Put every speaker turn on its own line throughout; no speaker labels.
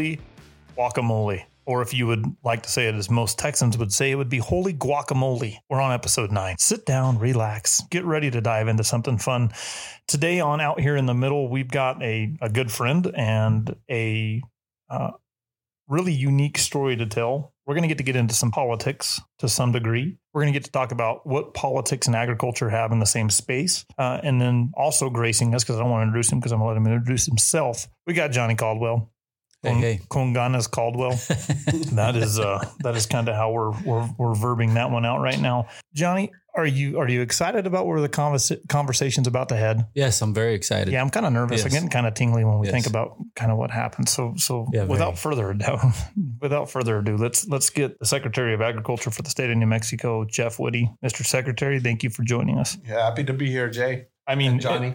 holy guacamole. Or if you would like to say it as most Texans would say, it would be holy guacamole. We're on episode nine. Sit down, relax, get ready to dive into something fun. Today on Out Here in the Middle, we've got a, a good friend and a uh, really unique story to tell. We're going to get to get into some politics to some degree. We're going to get to talk about what politics and agriculture have in the same space. Uh, and then also gracing us, because I don't want to introduce him because I'm going to let him introduce himself. We got Johnny Caldwell.
Hey, hey.
Conganas Caldwell. that is uh that is kind of how we're we're we're verbing that one out right now. Johnny, are you are you excited about where the convers- conversation's about to head?
Yes, I'm very excited.
Yeah, I'm kind of nervous. I'm getting kind of tingly when we
Yes.
think about kind of what happened. So so
Yeah,
without
very.
further ado, without further ado, let's let's get the Secretary of Agriculture for the state of New Mexico, Jeff Witte. Mr. Secretary, thank you for joining us.
Yeah, happy to be here, Jay.
I mean,
And Johnny.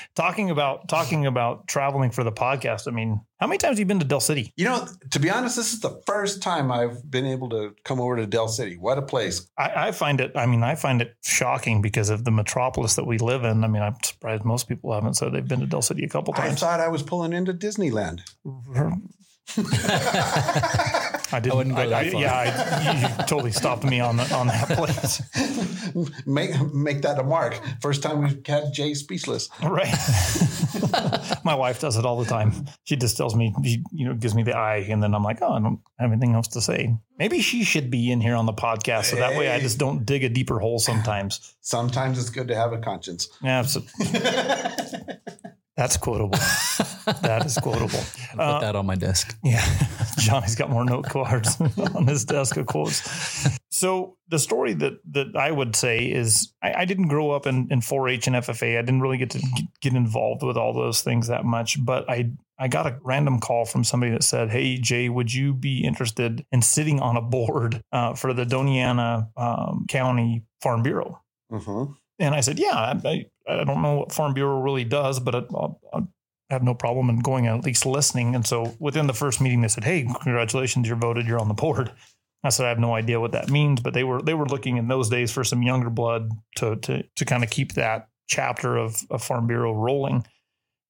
talking about talking about traveling for the podcast. I mean, how many times have you been to Dell City?
you know, to be honest, this is the first time I've been able to come over to Dell City. What a place.
I, I find it. I mean, I find it shocking because of the metropolis that we live in. I mean, I'm surprised most people haven't said they've been to Dell City a couple times.
I thought I was pulling into Disneyland.
I didn't.
I wouldn't go
I-
that
I-
far.
yeah, I, you, you totally stopped me on the, on that place.
make make that a mark. First time we've had Jay speechless.
Right. My wife does it all the time. She just tells me, she, you know, gives me the eye, and then I'm like, oh, I don't have anything else to say. Maybe she should be in here on the podcast, so that way I just don't dig a deeper hole sometimes.
Sometimes it's good to have a conscience.
Yeah, so that's quotable. That is quotable.
Put
Uh,
that on my desk.
Yeah, Johnny's got more note cards on his desk of quotes. So the story that that I would say is I, I didn't grow up in, in 4-H and FFA. I didn't really get to get involved with all those things that much. But I I got a random call from somebody that said, "Hey Jay, would you be interested in sitting on a board uh, for the Doña Ana um, County Farm Bureau?"
Mhm.
And I said, "Yeah, I, I, I don't know what Farm Bureau really does, but I, I'll, I'll have no problem in going and at least listening." And so within the first meeting, they said, "Hey, congratulations, you're voted. You're on the board." I said, "I have no idea what that means," but they were they were looking in those days for some younger blood to to to kind of keep that chapter of, of Farm Bureau rolling.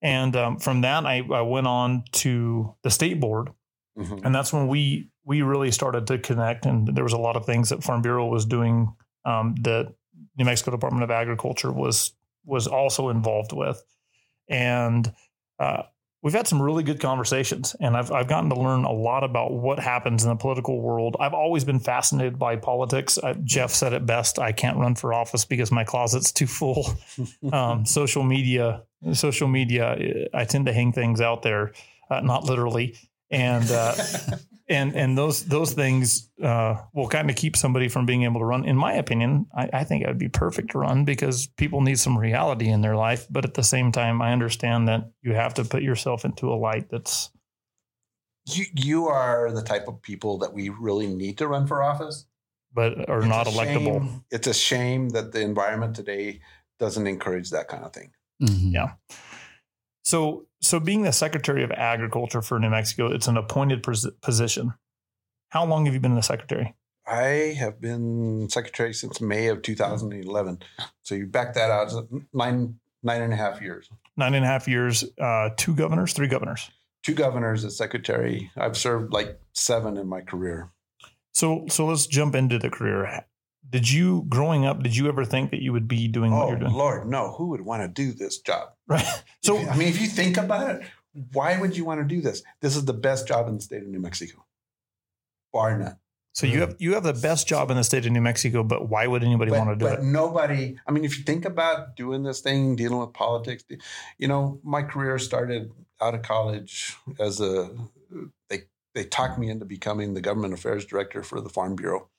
And um, from that, I, I went on to the state board,
Mhm.
and that's when we we really started to connect and there was a lot of things that farm bureau was doing um, that new mexico department of agriculture was was also involved with and uh, we've had some really good conversations and I've, I've gotten to learn a lot about what happens in the political world. I've always been fascinated by politics. I, jeff said it best i can't run for office because my closet's too full. Um, social media social media i tend to hang things out there uh, not literally and uh, and and those those things uh, will kind of keep somebody from being able to run. In my opinion, I, I think it would be perfect to run because people need some reality in their life. But at the same time, I understand that you have to put yourself into a light that's
you, you are the type of people that we really need to run for office.
but are
It's
not electable.
shame- It's a shame that the environment today doesn't encourage that kind of thing.
Mhm.
Yeah. So so being the Secretary of Agriculture for New Mexico, it's an appointed pos- position. How long have you been the secretary?
I have been secretary since May of 2011. So you back that out, nine nine and a half years.
Nine and a half years. Uh, two governors, three governors.
Two governors as secretary. I've served like seven in my career.
So so let's jump into the career. Did you growing up? Did you ever think that you would be doing what
Oh
you're doing?
Lord, no! Who would want to do this job?
Right. So
I mean, if you think about it, why would you want to do this? This is the best job in the state of New Mexico, bar none.
so you have mm. you have the best job in the state of New Mexico, but why would anybody
But,
want to do it?
but
it?
nobody. I mean, if you think about doing this thing, dealing with politics, you know, my career started out of college as a. They they talked me into becoming the government affairs director for the Farm Bureau.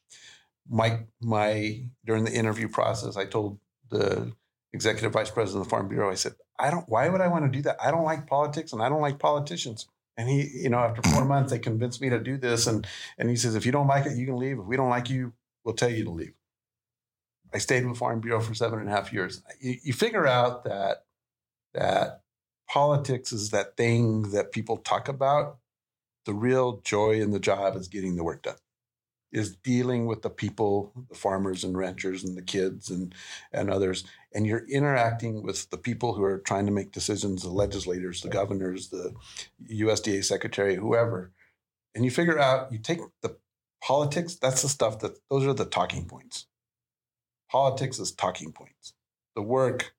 My my during the interview process, I told the executive vice president of the Farm Bureau, I said, I don't. Why would I want to do that? I don't like politics, and I don't like politicians. And he, you know, after four months, they convinced me to do this. And and he says, if you don't like it, you can leave. If we don't like you, we'll tell you to leave. I stayed with the Farm Bureau for seven and a half years. You, you figure out that that politics is that thing that people talk about. The real joy in the job is getting the work done. Is dealing with the people, the farmers and ranchers and the kids and and others, and you're interacting with the people who are trying to make decisions, the legislators, the governors, the USDA secretary, whoever, and you figure out you take the politics. That's the stuff that those are the talking points. Politics is talking points. The work,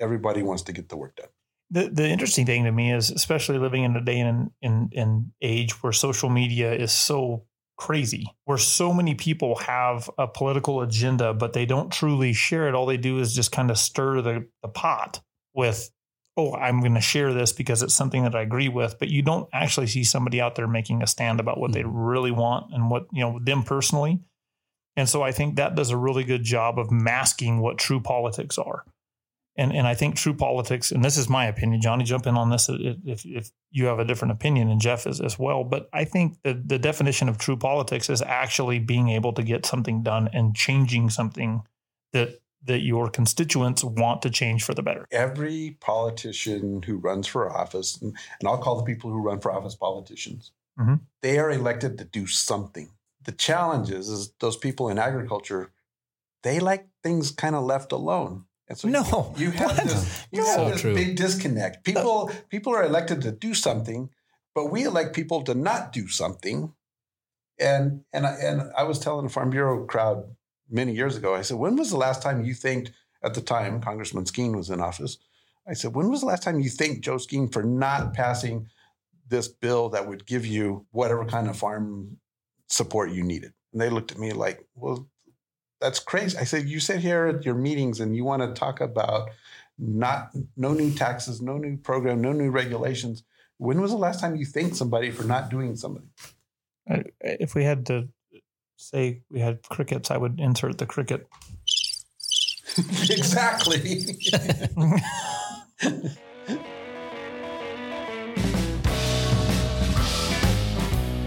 everybody wants to get the work done.
The the interesting thing to me is, especially living in a day and in, in age where social media is so crazy, where so many people have a political agenda, but they don't truly share it. All they do is just kind of stir the, the pot with, oh, I'm going to share this because it's something that I agree with. But you don't actually see somebody out there making a stand about what they mm-hmm. really want and what, you know, them personally. And so I think that does a really good job of masking what true politics are and and I think true politics, and this is my opinion, Johnny, jump in on this if if you have a different opinion, and Jeff is as well. But I think the the definition of true politics is actually being able to get something done and changing something that that your constituents want to change for the better.
Every politician who runs for office, and, and I'll call the people who run for office politicians, mm-hmm. they are elected to do something. The challenge is, is those people in agriculture, they like things kind of left alone
and so no,
you, you have this, you no. have this so big disconnect. People people are elected to do something, but we elect people to not do something. And and I, and I was telling the Farm Bureau crowd many years ago. I said, when was the last time you thanked at the time Congressman Skeen was in office? I said, when was the last time you thanked Joe Skeen for not passing this bill that would give you whatever kind of farm support you needed? And they looked at me like, well, that's crazy. I said, you sit here at your meetings and you want to talk about not no new taxes, no new program, no new regulations. When was the last time you thanked somebody for not doing something?
If we had to say we had crickets, I would insert the cricket.
exactly.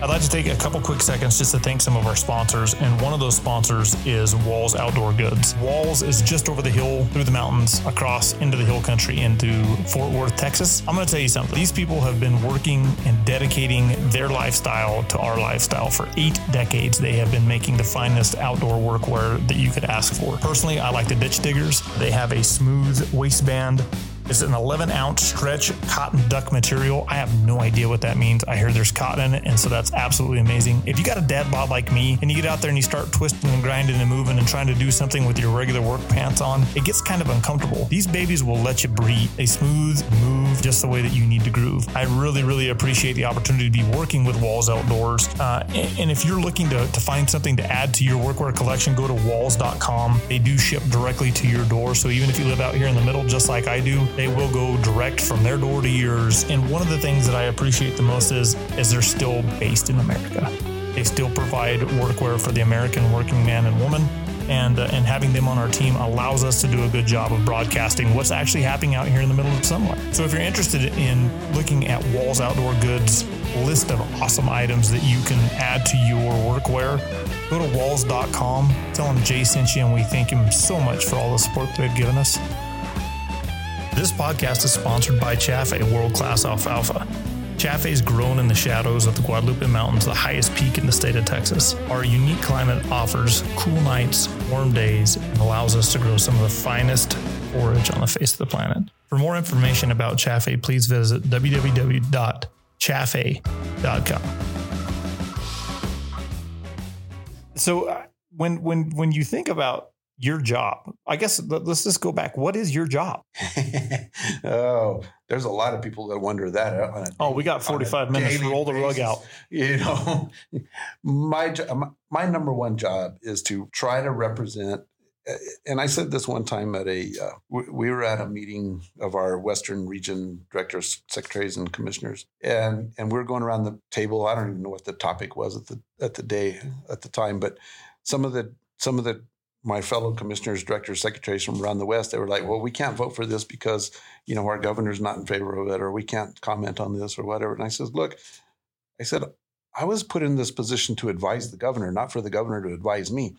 I'd like to take a couple quick seconds just to thank some of our sponsors, and one of those sponsors is Walls Outdoor Goods. Walls is just over the hill, through the mountains, across into the hill country, into Fort Worth, Texas. I'm going to tell you something. These people have been working and dedicating their lifestyle to our lifestyle for eight decades. They have been making the finest outdoor workwear that you could ask for. Personally, I like the Ditch Diggers. They have a smooth waistband it's an 11 ounce stretch cotton duck material. I have no idea what that means. I hear there's cotton in it, and so that's absolutely amazing. If you got a dad bod like me and you get out there and you start twisting and grinding and moving and trying to do something with your regular work pants on, it gets kind of uncomfortable. These babies will let you breathe. They smooth, move just the way that you need to groove. I really, really appreciate the opportunity to be working with Walls Outdoors. Uh, and, if you're looking to, to find something to add to your workwear collection, go to walls.com. They do ship directly to your door. So even if you live out here in the middle, just like I do, they will go direct from their door to yours. And one of the things that I appreciate the most is is they're still based in America. They still provide workwear for the American working man and woman. And, uh, and having them on our team allows us to do a good job of broadcasting what's actually happening out here in the middle of somewhere. So if you're interested in looking at Walls Outdoor Goods list of awesome items that you can add to your workwear, go to walls.com, tell them Jay sent you, and we thank him so much for all the support they've given us. This podcast is sponsored by Chaffee World Class Alfalfa. Chaffee is grown in the shadows of the Guadalupe Mountains, the highest peak in the state of Texas. Our unique climate offers cool nights, warm days, and allows us to grow some of the finest forage on the face of the planet. For more information about Chaffee, please visit www.chaffee.com. So uh, when when when you think about your job? I guess let's just go back. What is your job?
oh, there's a lot of people that wonder that.
oh, we got 45 minutes. Roll the rug out.
You know, my my number one job is to try to represent. And I said this one time at a, uh, we were at a meeting of our Western Region directors, secretaries, and commissioners, and and we are going around the table. I don't even know what the topic was at the at the day at the time, but some of the some of the my fellow commissioners, directors, secretaries from around the West, they were like, well, we can't vote for this because, you know, our governor's not in favor of it, or we can't comment on this or whatever. And I said, look, I said, I was put in this position to advise the governor, not for the governor to advise me.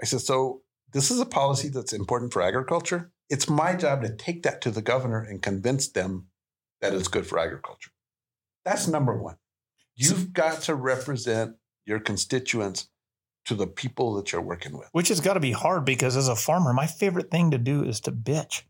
I said, so this is a policy that's important for agriculture. It's my job to take that to the governor and convince them that it's good for agriculture. That's number one. You've got to represent your constituents to the people that you're working with.
Which has got to be hard because as a farmer, my favorite thing to do is to bitch.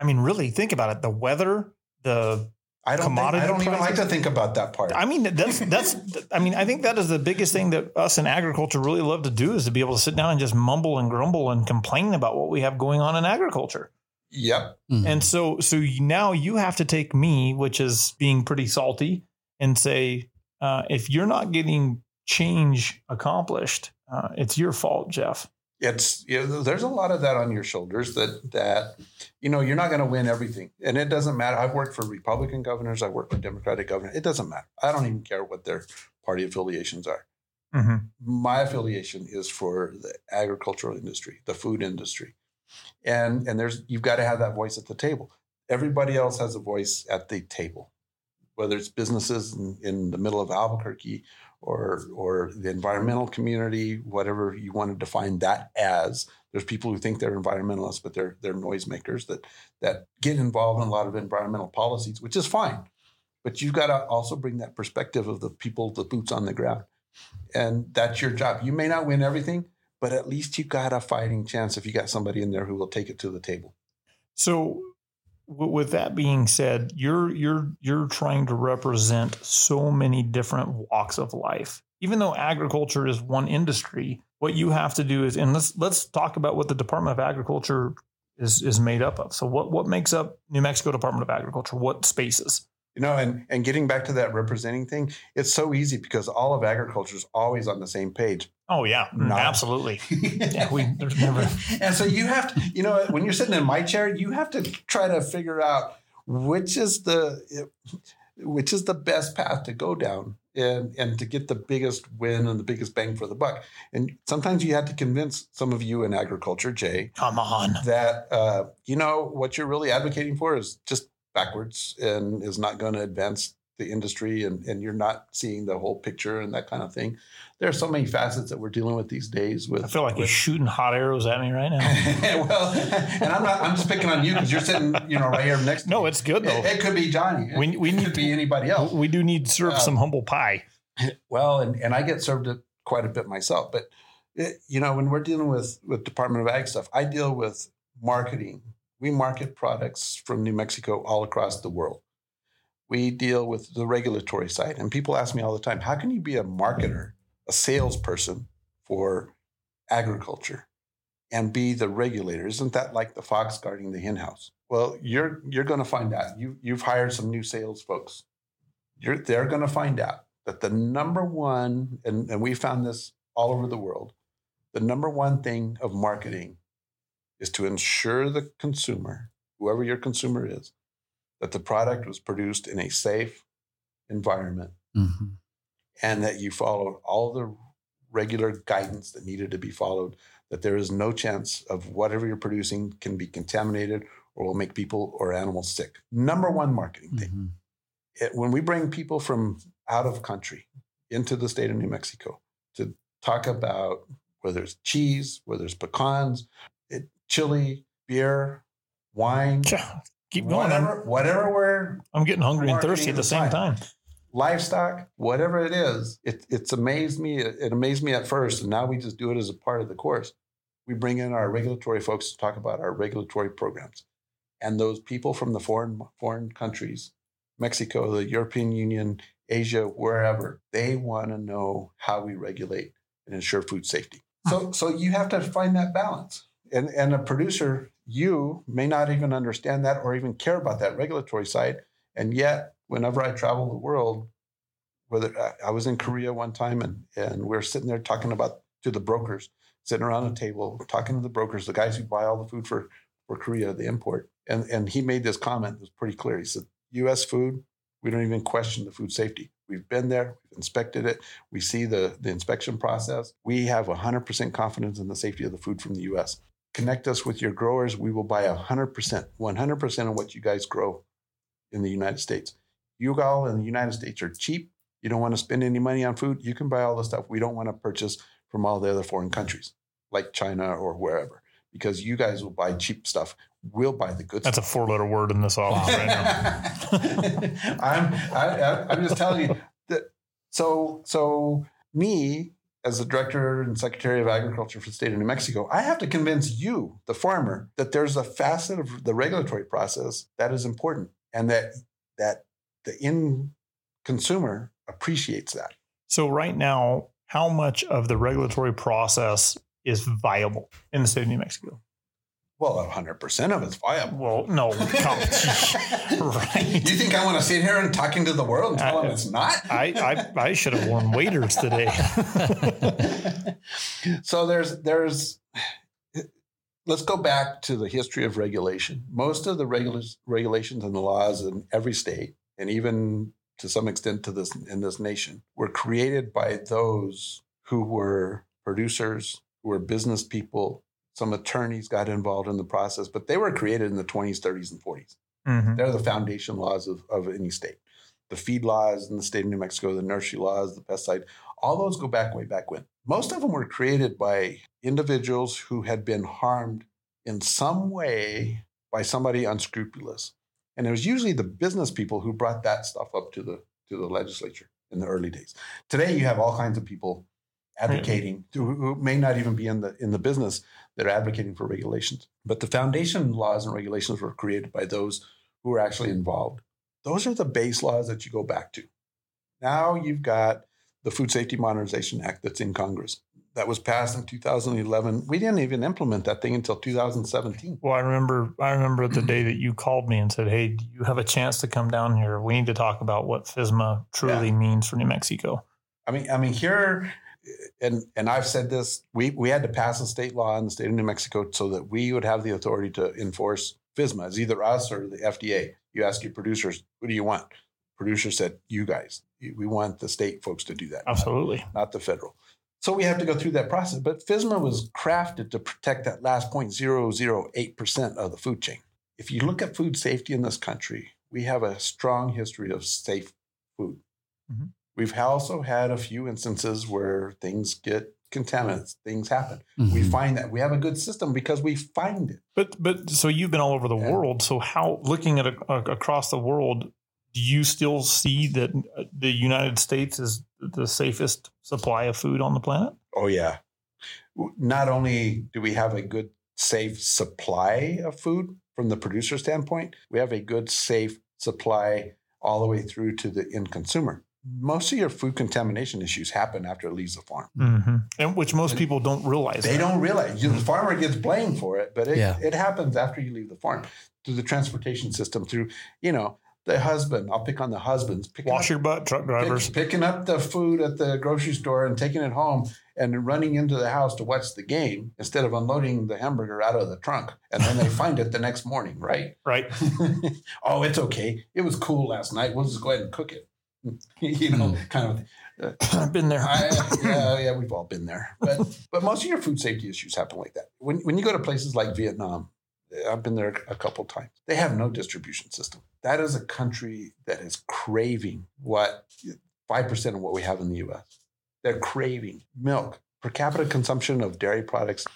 I mean, really think about it. The weather, the
I don't. Think, I don't even like to think about that part.
I mean, that's that's. I mean, I think that is the biggest thing that us in agriculture really love to do is to be able to sit down and just mumble and grumble and complain about what we have going on in agriculture.
yep.
Mhm.
And so, so now you have to take me, which is being pretty salty, and say, uh, if you're not getting change accomplished, uh, it's your fault, Jeff.
It's you know, there's a lot of that on your shoulders that that you know you're not going to win everything, and it doesn't matter. I've worked for Republican governors. I worked for Democratic governors. It doesn't matter. I don't even care what their party affiliations are.
Mm-hmm.
my affiliation is for the agricultural industry, the food industry. And and there's you've got to have that voice at the table. Everybody else has a voice at the table, whether it's businesses in, in the middle of Albuquerque or or the environmental community, whatever you want to define that as. There's people who think they're environmentalists, but they're they're noisemakers that that get involved in a lot of environmental policies, which is fine. But you've got to also bring that perspective of the people, the boots on the ground and that's your job. You may not win everything, but at least you got a fighting chance if you got somebody in there who will take it to the table.
So, with that being said, you're you're you're trying to represent so many different walks of life. Even though agriculture is one industry, what you have to do is, and let's let's talk about what the Department of Agriculture is is made up of. So, what what makes up New Mexico Department of Agriculture? What spaces?
You know, and and getting back to that representing thing, it's so easy because all of agriculture is always on the same page.
Oh yeah, mm,
Not-
absolutely. Yeah, we there's never.
and so you have to, you know, when you're sitting in my chair, you have to try to figure out which is the which is the best path to go down and and to get the biggest win and the biggest bang for the buck. And sometimes you have to convince some of you in agriculture, Jay,
Come on.
that uh, you know what you're really advocating for is just backwards and is not going to advance the industry and, and you're not seeing the whole picture and that kind of thing. There are so many facets that we're dealing with these days with
I feel like you're shooting hot arrows at me right now.
well, and I'm not I'm just picking on you because you're sitting, you know, right here next to
No,
me.
it's good though.
It, it could be Johnny. It,
We- need
could
to-
be anybody else.
We do need to serve
Uh,
some humble pie.
Well, and, and I get served it quite a bit myself. But it, you know, when we're dealing with with Department of Ag stuff, I deal with marketing. We market products from New Mexico all across the world. We deal with the regulatory side, and people ask me all the time, "How can you be a marketer, a salesperson for agriculture, and be the regulator? Isn't that like the fox guarding the hen house?" Well, you're you're going to find out. You you've hired some new sales folks. You're they're going to find out that the number one, and, and we found this all over the world, the number one thing of marketing is to ensure the consumer, whoever your consumer is, that the product was produced in a safe environment
Mhm.
and that you followed all the regular guidance that needed to be followed, that there is no chance of whatever you're producing can be contaminated or will make people or animals sick. Number one marketing thing
Mhm.
it, when we bring people from out of country into the state of New Mexico to talk about whether it's cheese, whether it's pecans, chili, beer, wine,
Keep going. I'm,
whatever, whatever we're
I'm getting hungry and thirsty at the same time.
livestock, whatever it is, it, it's amazed me. It, it amazed me at first, and now we just do it as a part of the course. We bring in our regulatory folks to talk about our regulatory programs, and those people from the foreign foreign countries, Mexico, the European Union, Asia, wherever, they want to know how we regulate and ensure food safety. So, so you have to find that balance, and and a producer, you may not even understand that or even care about that regulatory side, and yet whenever I travel the world, whether I- was in Korea one time and and we are sitting there talking about to the brokers, sitting around a table talking to the brokers, the guys who buy all the food for for Korea, the import, and and he made this comment that was pretty clear. He said, "U.S. food, we don't even question the food safety. We've been there, we've inspected it, we see the the inspection process. We have 100% confidence in the safety of the food from the U.S." Connect us with your growers. We will buy 100%, 100% of what you guys grow in the United States you all in the United States are cheap. You don't want to spend any money on food. You can buy all the stuff we don't want to purchase from all the other foreign countries, like China or wherever, because you guys will buy cheap stuff. We'll buy the good
That's a four letter word in this office right now.
I'm I, I- I'm just telling you that. So so me as the director and secretary of agriculture for the state of New Mexico, I have to convince you, the farmer, that there's a facet of the regulatory process that is important and that that the end consumer appreciates that.
So right now, how much of the regulatory process is viable in the state of New Mexico?
Well, 100% of it's viable.
Well, no. right.
You think I want to sit here and talking to the world and tell them it's not?
I, I, I should have worn waiters today.
so there's there's let's go back to the history of regulation. Most of the regula- regulations and the laws in every state, and even to some extent to this in this nation, were created by those who were producers, who were business people, some attorneys got involved in the process, but they were created in the 20s, 30s, and 40s. Mm-hmm. They're the foundation laws of, of any state. The feed laws in the state of New Mexico, the nursery laws, the pesticide, all those go back way back when. Most of them were created by individuals who had been harmed in some way by somebody unscrupulous. And it was usually the business people who brought that stuff up to the to the legislature in the early days. Today you have all kinds of people advocating who, who may not even be in the in the business that are advocating for regulations. But the foundation laws and regulations were created by those who were actually involved. Those are the base laws that you go back to. Now you've got the Food Safety Modernization Act that's in Congress that was passed in 2011. We didn't even implement that thing until 2017.
Well, I remember I remember the day that you called me and said, "Hey, do you have a chance to come down here? We need to talk about what FSMA truly yeah. means for New Mexico."
I mean, I mean here and and I've said this, we we had to pass a state law in the state of New Mexico so that we would have the authority to enforce FSMA. It's either us or the FDA. You ask your producers, who do you want? Producers said, you guys. We want the state folks to do that.
Absolutely.
Not, not the federal. So we have to go through that process. But FSMA was crafted to protect that last 0.008% of the food chain. If you look at food safety in this country, we have a strong history of safe food. Mm-hmm. We've also had a few instances where things get contaminants, things happen. Mm-hmm. We find that we have a good system because we find it.
But but so you've been all over the yeah. world. So how looking at a, a, across the world, do you still see that uh, the United States is the safest supply of food on the planet?
Oh yeah. Not only do we have a good safe supply of food from the producer standpoint, we have a good safe supply all the way through to the end consumer most of your food contamination issues happen after it leaves the farm,
mm-hmm. and which most and people don't realize.
They that. don't realize the farmer gets blamed for it, but it, yeah. it happens after you leave the farm through the transportation system, through you know the husband. I'll pick on the husbands.
Wash up, your butt, truck drivers.
Pick, picking up the food at the grocery store and taking it home and running into the house to watch the game instead of unloading the hamburger out of the trunk. And then they find it the next morning, right?
Right.
oh, it's okay. It was cool last night. We'll just go ahead and cook it. you know, mm. kind of.
Uh, I've been there.
I, yeah, yeah, we've all been there. But but most of your food safety issues happen like that. When when you go to places like Vietnam, I've been there a couple times. They have no distribution system. That is a country that is craving what five percent of what we have in the U.S. They're craving milk per capita consumption of dairy products,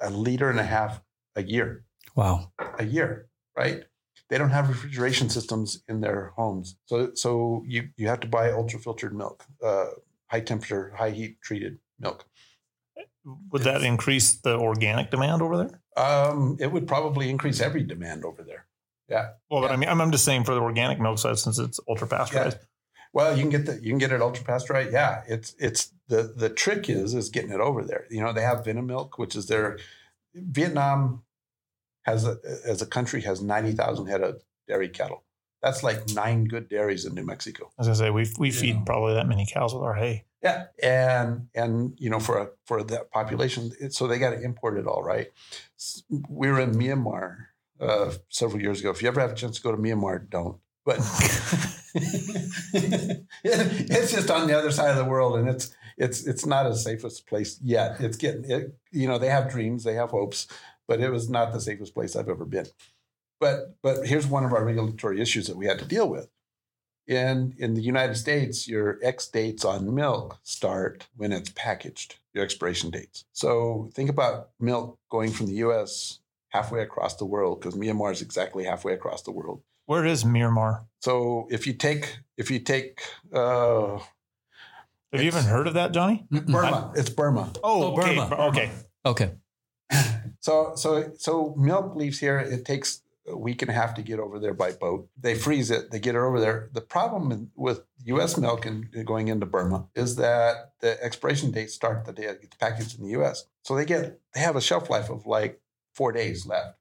a liter and a half a year.
Wow,
a year, right? They don't have refrigeration systems in their homes, so so you you have to buy ultra filtered milk, uh, high temperature, high heat treated milk.
Would that increase the organic demand over there?
Um, it would probably increase every demand over there. Yeah.
Well,
yeah.
but I mean, I'm just saying for the organic milk side, since it's ultra pasteurized.
Yeah. Well, you can get the you can get it ultra pasteurized. Yeah, it's it's the the trick is is getting it over there. You know, they have Vinamilk, which is their Vietnam has a, as a country has 90,000 head of dairy cattle. That's like nine good dairies in New Mexico.
As I say, we we feed know. probably that many cows with our hay.
Yeah, and and you know for a, for that population, it, so they got to import it all, right? We were in Myanmar uh, several years ago. If you ever have a chance to go to Myanmar, don't. But it's just on the other side of the world, and it's it's it's not as safest place yet. It's getting it. You know, they have dreams, they have hopes, but it was not the safest place I've ever been. But but here's one of our regulatory issues that we had to deal with. In in the United States, your X dates on milk start when it's packaged, your expiration dates. So think about milk going from the US halfway across the world, because Myanmar is exactly halfway across the world.
Where is Myanmar?
So if you take if you take uh,
Have you even heard of that, Johnny?
Burma. It's Burma.
Oh,
Oh,
okay.
Burma.
Okay.
Okay.
So so so milk leaves here. It takes a week and a half to get over there by boat. They freeze it. They get it over there. The problem with U.S. milk and going into Burma is that the expiration dates start the day it gets packaged in the U.S. So they get they have a shelf life of like four days left.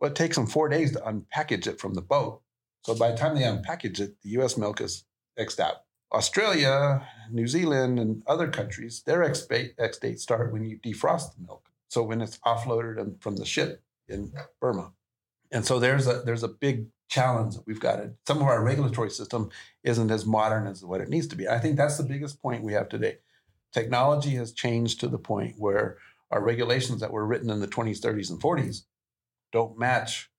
Well, it takes them four days to unpackage it from the boat. So by the time they unpackage it, the U.S. milk is xed out. Australia, New Zealand, and other countries, their ex dates start when you defrost the milk. So when it's offloaded and- from the ship in Burma, and so there's a there's a big challenge that we've got. To, some of our regulatory system isn't as modern as what it needs to be. I think that's the biggest point we have today. Technology has changed to the point where our regulations that were written in the 20s, 30s, and 40s don't match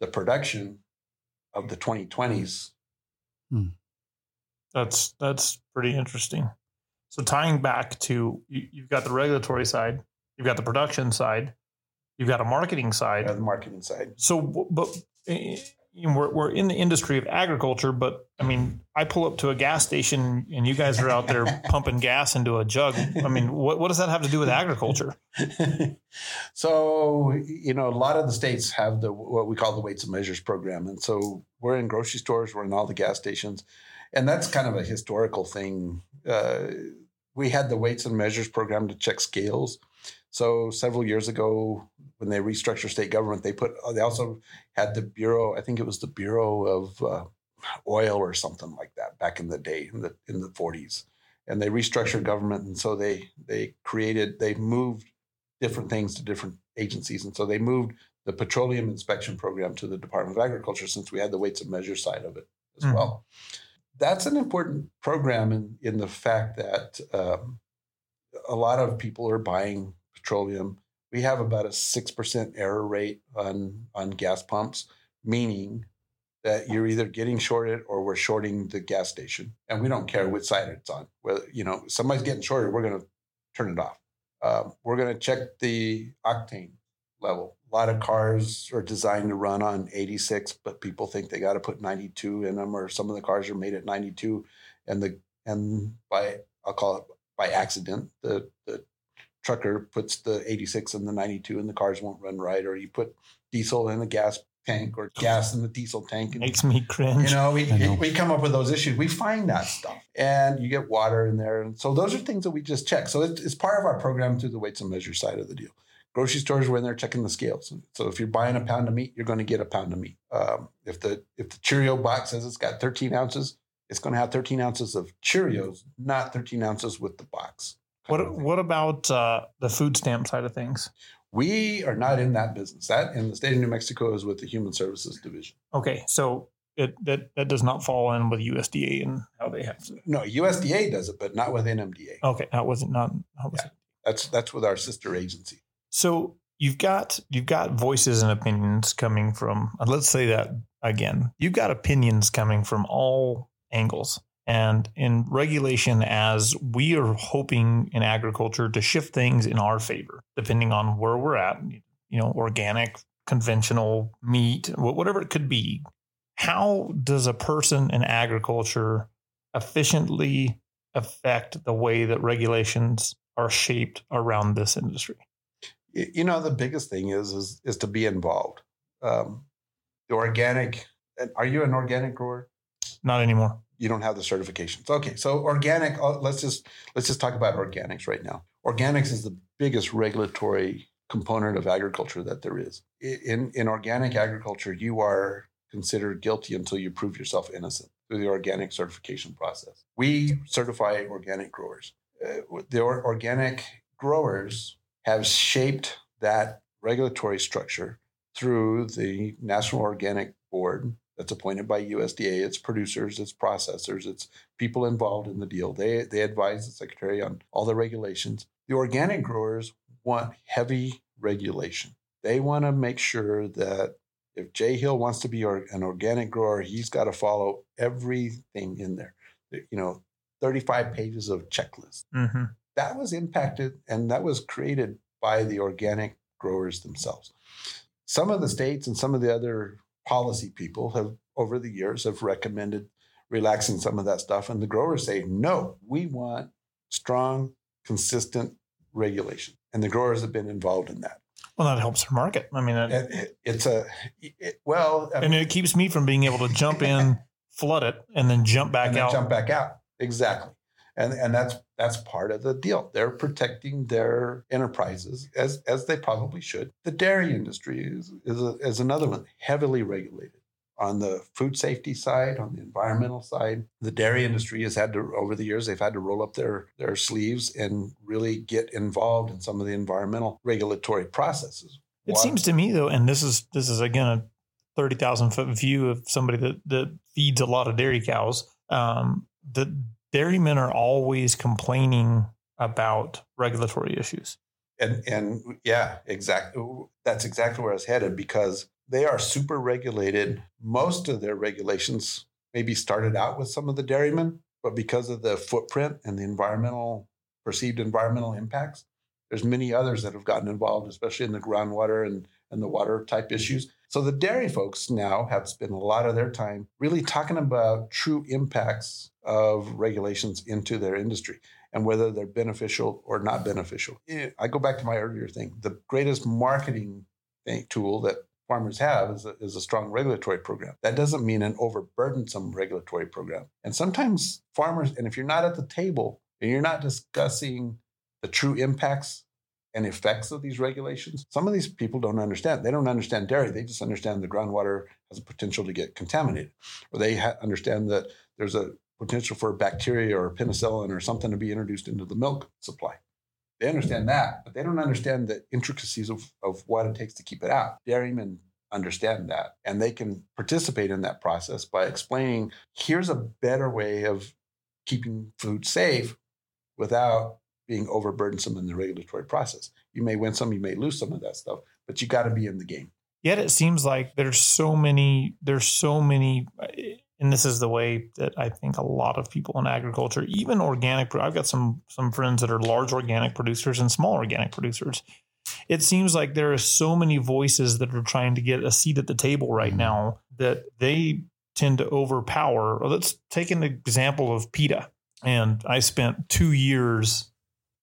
the production of the 2020s. Hmm.
That's that's pretty interesting. So tying back to you've got the regulatory side, you've got the production side, you've got a marketing side.
uh, the marketing side.
So, but eh, you know, we're we're in the industry of agriculture, but I mean, I pull up to a gas station and you guys are out there pumping gas into a jug. I mean, what what does that have to do with agriculture?
so you know a lot of the states have the what we call the weights and measures program and so we're in grocery stores we're in all the gas stations and that's kind of a historical thing uh, we had the weights and measures program to check scales so several years ago when they restructured state government they put they also had the bureau i think it was the bureau of uh, oil or something like that back in the day in the in the 40s and they restructured government and so they they created they moved different things to different agencies. And so they moved the petroleum inspection program to the Department of Agriculture since we had the weights and measures side of it as
Mhm.
well. That's an important program in, in the fact that um, a lot of people are buying petroleum. We have about a 6% error rate on, on gas pumps, meaning that you're either getting shorted or we're shorting the gas station. And we don't care which side it's on. Whether, you know, somebody's getting shorted, we're going to turn it off. Um, we're going to check the octane level. A lot of cars are designed to run on 86, but people think they got to put 92 in them, or some of the cars are made at 92, and the and by I'll call it by accident, the the trucker puts the 86 and the 92, and the cars won't run right, or you put diesel in the gas tank or gas in the diesel tank, and
Makes me cringe.
you know, we,
know.
we come up with those issues. We find that stuff, and you get water in there, and so those are things that we just check. So it's, it's part of our program through the weights and measures side of the deal. Grocery stores, we're in there checking the scales. So if you're buying a pound of meat, you're going to get a pound of meat. Um, if the if the Cheerio box says it's got 13 ounces, it's going to have 13 ounces of Cheerios, not 13 ounces with the box.
What what about uh, the food stamp side of things?
We are not in that business. That in the state of New Mexico is with the Human Services Division.
Okay, so it that that does not fall in with USDA and how they have to.
No, USDA does it, but not with NMDA.
Okay, that wasn't not. How was
Yeah.
it?
That's that's with our sister agency.
So you've got you've got voices and opinions coming from. Let's say that again. You've got opinions coming from all angles. And in regulation, as we are hoping in agriculture to shift things in our favor, depending on where we're at, you know, organic, conventional, meat, whatever it could be. How does a person in agriculture efficiently affect the way that regulations are shaped around this industry?
You know, the biggest thing is is is to be involved. Um, the organic. Are you an organic grower?
Not anymore.
You don't have the certifications. Okay, so organic. uh, Let's just let's just talk about organics right now. Organics is the biggest regulatory component of agriculture that there is. In in organic agriculture, you are considered guilty until you prove yourself innocent through the organic certification process. We certify organic growers. Uh, the or- organic growers have shaped that regulatory structure through the National Organic Board that's appointed by USDA. It's producers, it's processors, it's people involved in the deal. They they advise the secretary on all the regulations. The organic growers want heavy regulation. They want to make sure that if Jay Hill wants to be an organic grower, he's got to follow everything in there. You know, 35 pages of checklists
Mm-hmm.
that was impacted and that was created by the organic growers themselves. Some of the states and some of the other policy people have over the years have recommended relaxing some of that stuff and the growers say no we want strong, consistent regulation. And the growers have been involved in that.
Well, that helps their market. I mean, it,
It- it's a, it, well, I
and it keeps me from being able to jump in, flood it, and then jump back
and then
out.
jump back out. Exactly. And, and that's that's part of the deal. They're protecting their enterprises as as they probably should. The dairy industry is is, a, is another one heavily regulated on the food safety side, on the environmental side. The dairy industry has had to over the years they've had to roll up their their sleeves and really get involved in some of the environmental regulatory processes.
It
Water-
seems to me though, and this is this is again a thirty thousand foot view of somebody that that feeds a lot of dairy cows. Um, that dairymen are always complaining about regulatory issues.
and and yeah, exactly. That's exactly where I was headed because they are super regulated. Most of their regulations maybe started out with some of the dairymen, but because of the footprint and the environmental perceived environmental impacts, there's many others that have gotten involved, especially in the groundwater and and the water type issues. So the dairy folks now have spent a lot of their time really talking about true impacts of regulations into their industry and whether they're beneficial or not beneficial. Eh, I go back to my earlier thing. The greatest marketing thing, tool that farmers have is a, is a strong regulatory program. That doesn't mean an overburdensome regulatory program. And sometimes farmers, and if you're not at the table and you're not discussing the true impacts and effects of these regulations, some of these people don't understand. They don't understand dairy. They just understand the groundwater has a potential to get contaminated, or they ha- understand that there's a potential for bacteria or penicillin or something to be introduced into the milk supply. They understand that, but they don't understand the intricacies of, of what it takes to keep it out. Dairymen understand that, and they can participate in that process by explaining here's a better way of keeping food safe without being overburdensome in the regulatory process. You may win some, you may lose some of that stuff, but you got to be in the game.
Yet it seems like there's so many, there's so many, and this is the way that I think a lot of people in agriculture, even organic, I've got some some friends that are large organic producers and small organic producers. It seems like there are so many voices that are trying to get a seat at the table right
Mhm.
now that they tend to overpower. Let's take an example of PETA. And I spent two years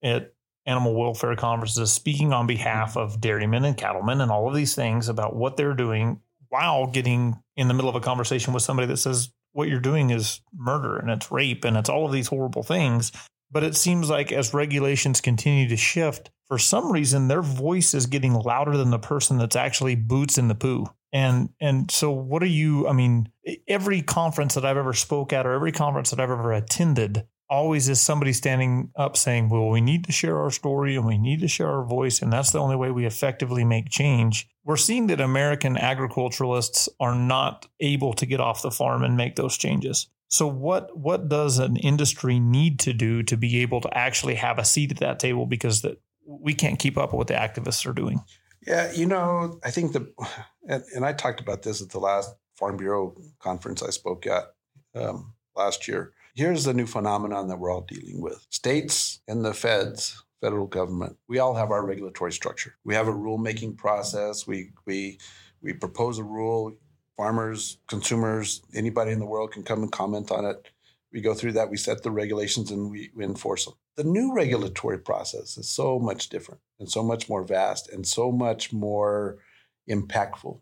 at animal welfare conferences speaking on behalf of dairymen and cattlemen and all of these things about what they're doing while getting in the middle of a conversation with somebody that says what you're doing is murder and it's rape and it's all of these horrible things. But it seems like as regulations continue to shift, for some reason their voice is getting louder than the person that's actually boots in the poo. And and so what are you I mean every conference that I've ever spoke at or every conference that I've ever attended always is somebody standing up saying, well, we need to share our story and we need to share our voice. And that's the only way we effectively make change. We're seeing that American agriculturalists are not able to get off the farm and make those changes. So what what does an industry need to do to be able to actually have a seat at that table because that we can't keep up with what the activists are doing?
Yeah, you know, I think the, and, and I talked about this at the last Farm Bureau conference I spoke at um, last year. Here's the new phenomenon that we're all dealing with states and the feds, federal government, we all have our regulatory structure. We have a rulemaking process. We, we, we propose a rule. Farmers, consumers, anybody in the world can come and comment on it. We go through that, we set the regulations, and we, we enforce them. The new regulatory process is so much different and so much more vast and so much more impactful.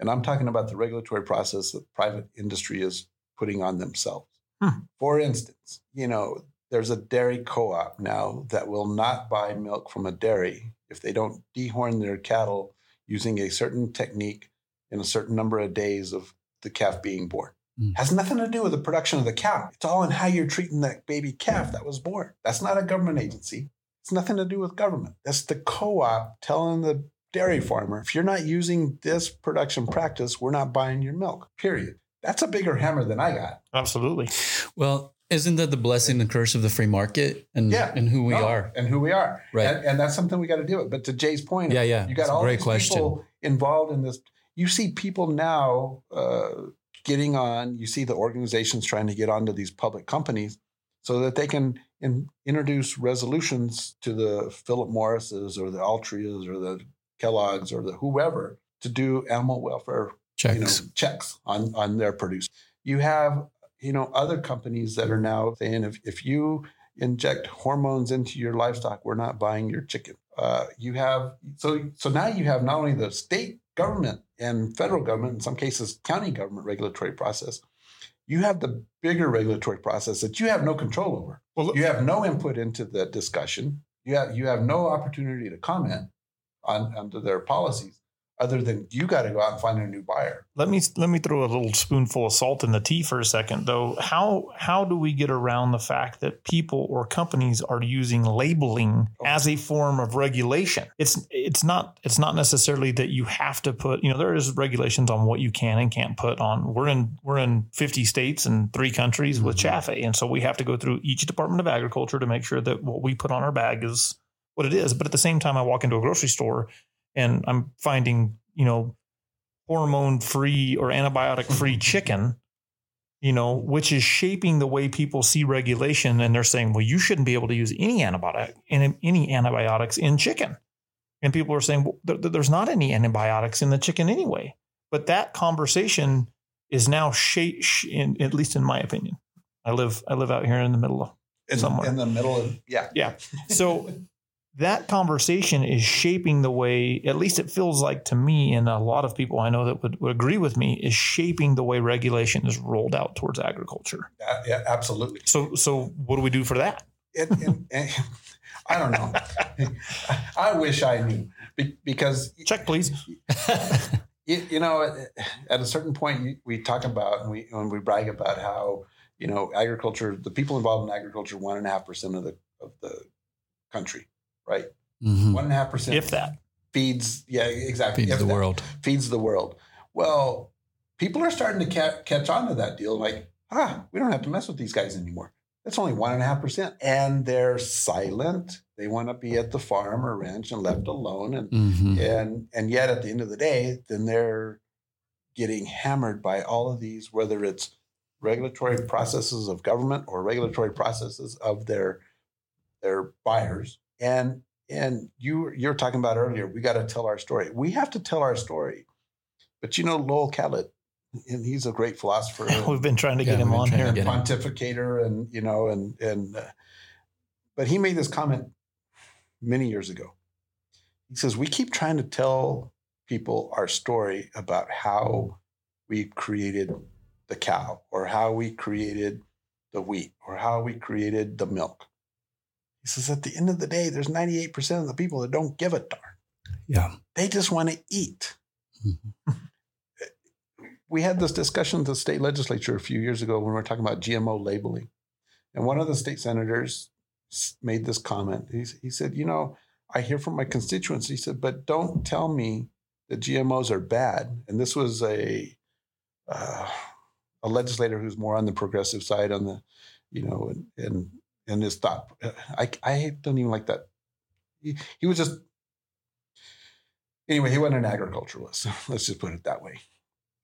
And I'm talking about the regulatory process that private industry is putting on themselves.
Hmm.
For instance, you know, there's a dairy co op now that will not buy milk from a dairy if they don't dehorn their cattle using a certain technique in a certain number of days of the calf being born.
Hmm.
Has nothing to do with the production of the cow. It's all in how you're treating that baby calf that was born. That's not a government agency. It's nothing to do with government. That's the co op telling the dairy farmer, if you're not using this production practice, we're not buying your milk, period. That's a bigger hammer than I got.
Absolutely.
Well, isn't that the blessing and curse of the free market and
Yeah.
and who we
No,
are?
And who we are.
Right.
And, and that's something we got to deal with. But to Jay's point,
Yeah, yeah.
you got all
great
these
question.
people involved in this. You see people now uh, getting on, you see the organizations trying to get onto these public companies so that they can in, introduce resolutions to the Philip Morrises or the Altrias or the Kellogg's or the whoever to do animal welfare
Checks.
you know, checks on on their produce. You have you know other companies that are now saying if if you inject hormones into your livestock, we're not buying your chicken. Uh, you have so so now you have not only the state government and federal government, in some cases county government regulatory process, you have the bigger regulatory process that you have no control over.
Well,
You have no input into the discussion. You have you have no opportunity to comment on under their policies, other than you got to go out and find a new buyer.
let me let me throw a little spoonful of salt in the tea for a second though. How how do we get around the fact that people or companies are using labeling as a form of regulation? It's it's not it's not necessarily that you have to put you know there is regulations on what you can and can't put on. We're in we're in 50 states and three countries with
Mhm.
Chaffhaye and so we have to go through each department of agriculture to make sure that what we put on our bag is what it is. But at the same time i walk into a grocery store and i'm finding you know hormone free or antibiotic free chicken, you know, which is shaping the way people see regulation. And they're saying, well, you shouldn't be able to use any antibiotic any, any antibiotics in chicken. And people are saying, well, there, there's not any antibiotics in the chicken anyway. But that conversation is now shape, in, at least in my opinion. I live I live out here in the middle of
In,
Somewhere.
in the middle of yeah. yeah.
so that conversation is shaping the way, at least it feels like to me, and a lot of people I know that would, would agree with me, is shaping the way regulation is rolled out towards agriculture.
Yeah, yeah, absolutely.
So, so what do we do for that?
And, and, and I don't know. I wish I knew because
Check, please.
you, you know at a certain point we talk about and we when we brag about how you know agriculture the people involved in agriculture one and a half percent of the of the country right
Mhm.
one and a half percent
If that,
feeds yeah exactly
Feeds
if
the world.
feeds the world well people are starting to ca- catch on to that deal like ah we don't have to mess with these guys anymore that's only one and a half percent and they're silent they want to be at the farm or ranch and left alone and
Mhm.
and and yet at the end of the day then they're getting hammered by all of these whether it's regulatory processes of government or regulatory processes of their their buyers and and you you're talking about earlier we got to tell our story we have to tell our story but you know lowell catlett and he's a great philosopher
we've been trying to
Yeah,
get him on here.
to get him.
pontificator and you know and and uh, but he made this comment many years ago he says we keep trying to tell people our story about how we created the cow or how we created the wheat or how we created the milk he says at the end of the day there's 98% of the people that don't give a darn
Yeah.
they just want to eat
Mhm.
we had this discussion at the state legislature a few years ago when we were talking about GMO labeling. And one of the state senators made this comment. He, he said, You know, I hear from my constituents, he said, but don't tell me that GMOs are bad. And this was a, uh, a legislator who's more on the progressive side, on the, you know, and, and, and his thought. I, I don't even like that. He, he was just, anyway, he wasn't an agriculturalist. Let's just put it that way.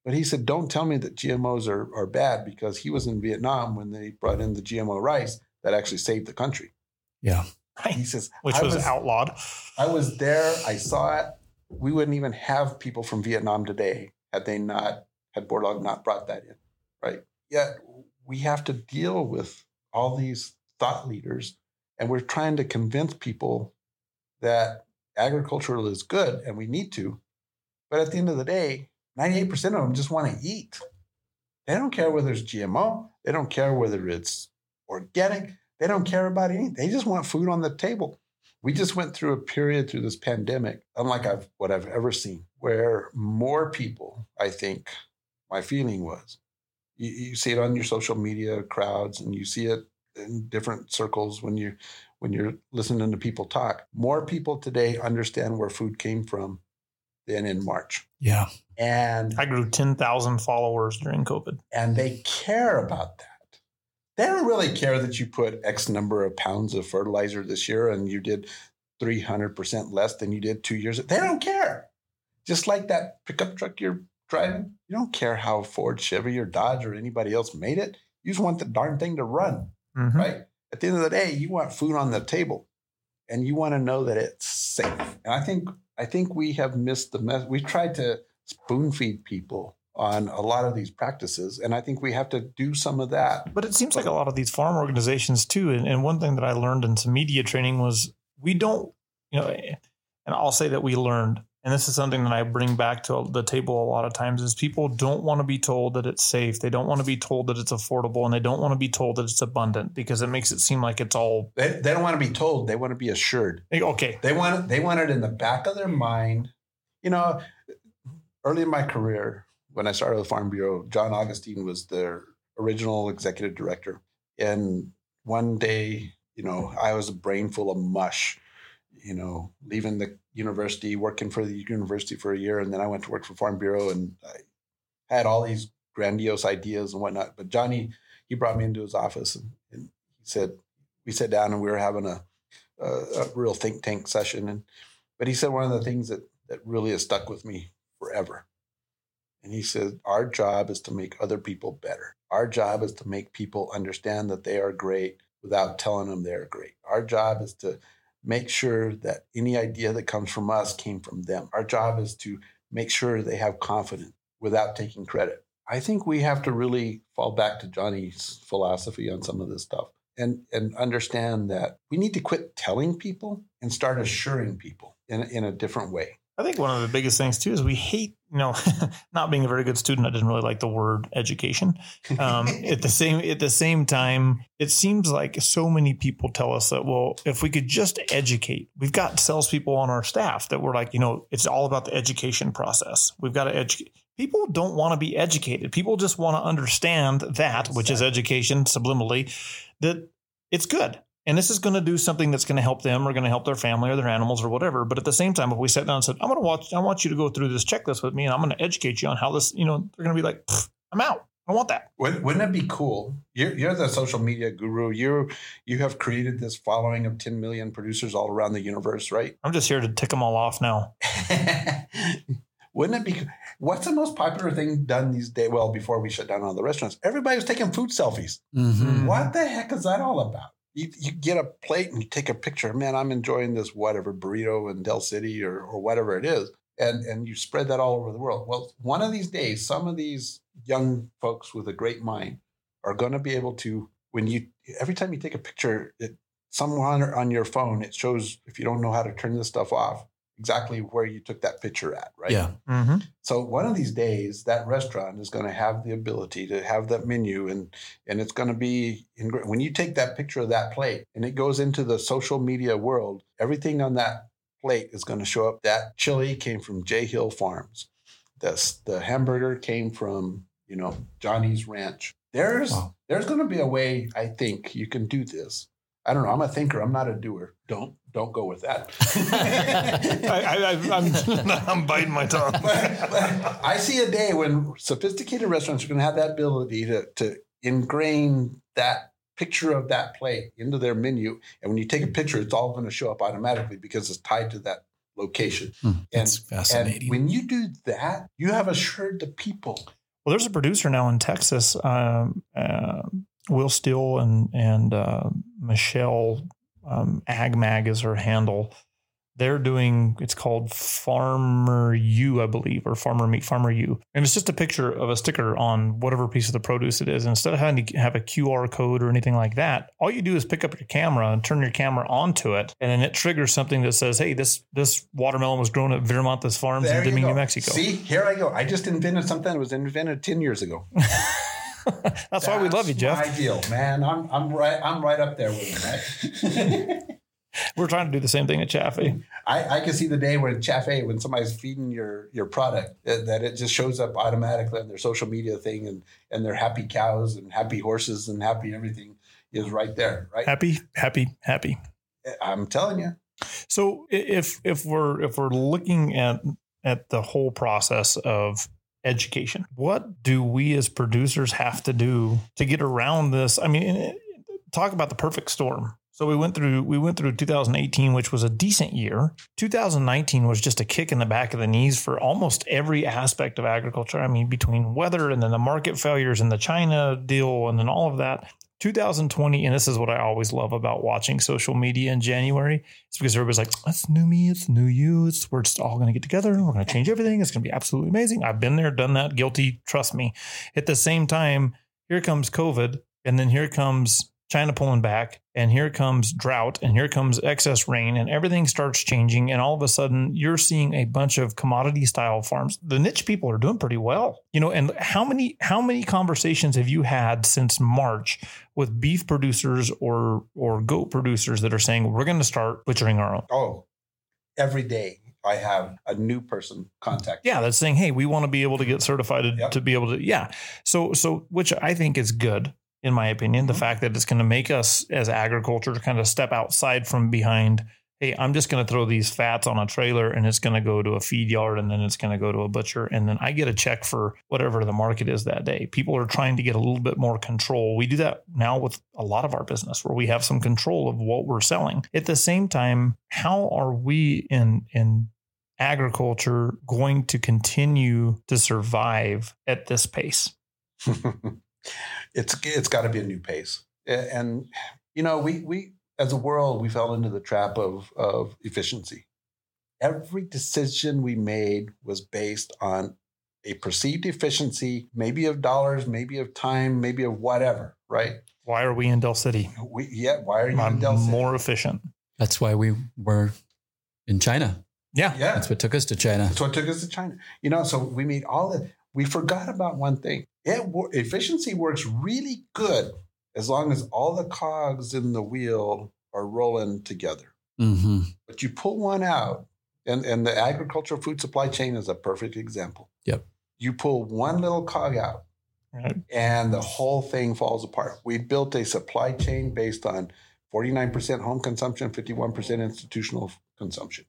But he said, don't tell me that GMOs are, are bad because he was in Vietnam when they brought in the GMO rice that actually saved the country.
Yeah.
He says,
Which
I
was,
was,
outlawed.
I was there. I saw it. We wouldn't even have people from Vietnam today had they not, had Borlaug not brought that in. Right. Yet we have to deal with all these thought leaders and we're trying to convince people that agricultural is good and we need to. But at the end of the day, 98% of them just want to eat. They don't care whether it's GMO. They don't care whether it's organic. They don't care about anything. They just want food on the table. We just went through a period through this pandemic, unlike I've, what I've ever seen, where more people, I think, my feeling was, you, you see it on your social media crowds and you see it in different circles when you when you're listening to people talk. More people today understand where food came from than in March.
Yeah.
And
I grew 10,000 followers during COVID.
and they care about that. They don't really care that you put X number of pounds of fertilizer this year and you did 300% less than you did two years. They don't care. Just like that pickup truck you're driving, you don't care how Ford, Chevy, or Dodge or anybody else made it. You just want the darn thing to run,
Mhm.
right? At the end of the day, you want food on the table and you want to know that it's safe. And I think I think we have missed the mess. We've tried to spoon feed people on a lot of these practices. And I think we have to do some of that.
But it seems like a lot of these farm organizations too. And, and one thing that I learned in some media training was we don't, you know, and I'll say that we learned, and this is something that I bring back to the table a lot of times is people don't want to be told that it's safe. They don't want to be told that it's affordable and they don't want to be told that it's abundant because it makes it seem like it's all
They, they don't want to be told, they want to be assured.
okay.
They want it, they want it in the back of their mind. You know, early in my career, when I started the Farm Bureau, John Augustine was their original executive director. And one day, you know, I was a brain full of mush, you know, leaving the university, working for the university for a year. And then I went to work for Farm Bureau and I had all these grandiose ideas and whatnot. But Johnny, he brought me into his office and, and he said, we sat down and we were having a, a, a real think tank session. And, but he said one of the things that, that really has stuck with me forever. And he said, Our job is to make other people better. Our job is to make people understand that they are great without telling them they're great. Our job is to make sure that any idea that comes from us came from them. Our job is to make sure they have confidence without taking credit. I think we have to really fall back to Johnny's philosophy on some of this stuff and, and understand that we need to quit telling people and start assuring people in, in a different way.
I think one of the biggest things too is we hate, you know, not being a very good student. I didn't really like the word education. Um, at the same at the same time, it seems like so many people tell us that well, if we could just educate, we've got salespeople on our staff that we're like, you know, it's all about the education process. We've got to educate. People don't want to be educated. People just want to understand that, which is education subliminally, that it's good and this is going to do something that's going to help them or going to help their family or their animals or whatever. But at the same time, if we sat down and said, I'm going to watch, I want you to go through this checklist with me and I'm going to educate you on how this, you know, they're going to be like, I'm out. I want that.
Wouldn't, wouldn't it be cool? You're, you're the social media guru. You you have created this following of 10 million producers all around the universe, right?
I'm just here to tick them all off now.
wouldn't it be? What's the most popular thing done these days? Well, before we shut down all the restaurants, everybody was taking food selfies.
Mhm.
What the heck is that all about? You, you get a plate and you take a picture. Man, I'm enjoying this whatever burrito in Dell City or, or whatever it is. And, and you spread that all over the world. Well, one of these days, some of these young folks with a great mind are going to be able to, when you, every time you take a picture, it, somewhere on your phone, it shows, if you don't know how to turn this stuff off, exactly where you took that picture at, right?
Yeah.
Mm-hmm.
So one of these days, that restaurant is going to have the ability to have that menu, and and it's going to be in, when you take that picture of that plate and it goes into the social media world. Everything on that plate is going to show up. That chili came from Jay Hill Farms. The the hamburger came from you know Johnny's Ranch. There's
Wow.
there's going to be a way I think you can do this. I don't know. I'm a thinker. I'm not a doer. Don't don't go with that.
I, I, I'm, I'm biting my tongue.
but, but I see a day when sophisticated restaurants are going to have that ability to, to ingrain that picture of that plate into their menu. And when you take a picture, it's all going to show up automatically because it's tied to that location.
Hmm,
And,
That's
and
fascinating.
when you do that, you have assured the people.
Well, there's a producer now in Texas, um, uh, Will Steele and and uh, Michelle um, Agmag is her handle. They're doing it's called Farmer U, I believe, or Farmer Meat Farmer U, and it's just a picture of a sticker on whatever piece of the produce it is. And instead of having to have a QR code or anything like that, all you do is pick up your camera and turn your camera onto it, and then it triggers something that says, "Hey, this this watermelon was grown at Vermontes Farms
There
in Deming. New Mexico."
See, here I go. I just invented something that was invented 10 years ago.
That's why we love you, Jeff.
My deal, man. I'm, I'm right. I'm right up there with you.
We're trying to do the same thing at Chaffhaye.
I, I can see the day when Chaffhaye, when somebody's feeding your your product, that, that it just shows up automatically on their social media thing, and and their happy cows and happy horses and happy everything is right there, right?
Happy, happy, happy.
Eh, I'm telling you,
So if if we're if we're looking at at the whole process of education, what do we as producers have to do to get around this? I mean, talk about the perfect storm. So we went through we went through 2018, which was a decent year. 2019 was just a kick in the back of the knees for almost every aspect of agriculture. I mean, between weather and then the market failures and the China deal and then all of that. 2020, and this is what I always love about watching social media in January. It's because everybody's like, "That's new me, it's new you. It's we're just all going to get together. We're going to change everything. It's going to be absolutely amazing." I've been there, done that. Guilty, trust me. At the same time, here comes COVID, and then here comes China pulling back, and here comes drought, and here comes excess rain, and everything starts changing. And all of a sudden, you're seeing a bunch of commodity style farms. The niche people are doing pretty well, you know. And how many how many conversations have you had since March with beef producers or or goat producers that are saying we're going to start butchering our own?
Oh, every day I have a new person contact.
Yeah, that's saying, hey, we want to be able to get certified to,
Yep.
to be able to. Yeah, so so which I think is good in my opinion. The
Mhm.
fact that it's going to make us as agriculture to kind of step outside from behind. Hey, I'm just going to throw these fats on a trailer and it's going to go to a feed yard and then it's going to go to a butcher and then I get a check for whatever the market is that day. People are trying to get a little bit more control. We do that now with a lot of our business where we have some control of what we're selling. At the same time, how are we in in agriculture going to continue to survive at this pace?
it's it's got to be a new pace, and you know we we as a world we fell into the trap of of efficiency. Every decision we made was based on a perceived efficiency, maybe of dollars, maybe of time, maybe of whatever. Right?
Why are we in Dell City?
We yeah. Why are you
I'm
in Dell City?
more efficient.
That's why we were in China.
Yeah.
Yeah,
That's what took us to China.
That's what took us to China. You know, so we made all that. We forgot about one thing. It efficiency works really good as long as all the cogs in the wheel are rolling together.
hmm
But you pull one out, and, and the agricultural food supply chain is a perfect example.
Yep.
You pull one little cog out,
Right.
and the whole thing falls apart. We built a supply chain based on 49% home consumption, 51% institutional consumption.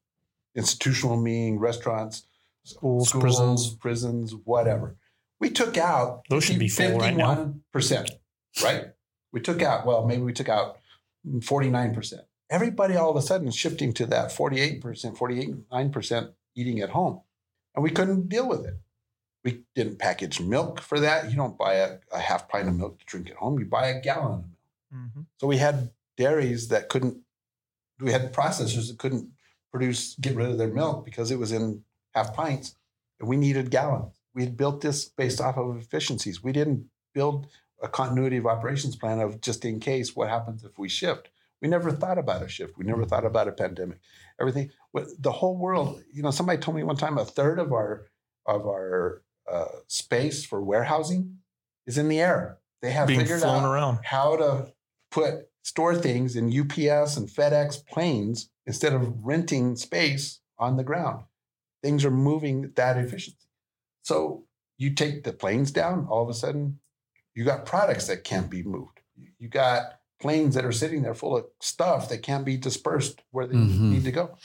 Institutional meaning restaurants,
Schools, prisons.
prisons, whatever. We took out
Those should be full right now.
51%, right? We took out, well, maybe we took out 49%. Everybody all of a sudden is shifting to that 48%, 49% eating at home. And we couldn't deal with it. We didn't package milk for that. You don't buy a, a half pint of milk to drink at home. You buy a gallon of milk.
Mhm.
So we had dairies that couldn't, we had processors that couldn't produce, get rid of their milk because it was in half pints and we needed gallons. We had built this based off of efficiencies. We didn't build a continuity of operations plan of just in case what happens if we shift. We never thought about a shift. We never thought about a pandemic. Everything, the whole world. You know, somebody told me one time a third of our of our uh, space for warehousing is in the air. They have
Being
figured out
around.
how to put store things in UPS and FedEx planes instead of renting space on the ground. Things are moving that efficiency. So you take the planes down, all of a sudden you got products that can't be moved. You got planes that are sitting there full of stuff that can't be dispersed where they
Mhm.
need to go.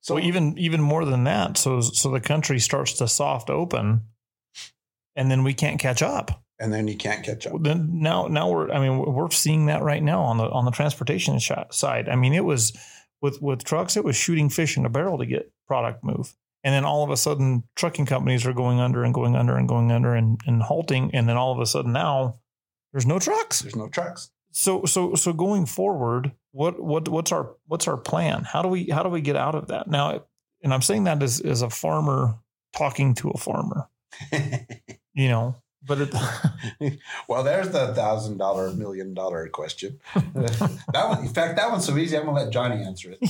So
So even even more than that, so so the country starts to soft open, and then we can't catch up.
and then you can't catch up.
Then now now we're I mean we're seeing that right now on the on the transportation side. I mean it was with with trucks it was shooting fish in a barrel to get product move, and then all of a sudden trucking companies are going under and going under and going under and, and halting, and then all of a sudden now there's no trucks.
There's no trucks.
So so so going forward, what what what's our what's our plan? How do we how do we get out of that now? And I'm saying that as as a farmer talking to a farmer, you know. But it,
well, there's the thousand dollar, million dollar question. that one, in fact, that one's so easy. I'm gonna let Johnny answer it.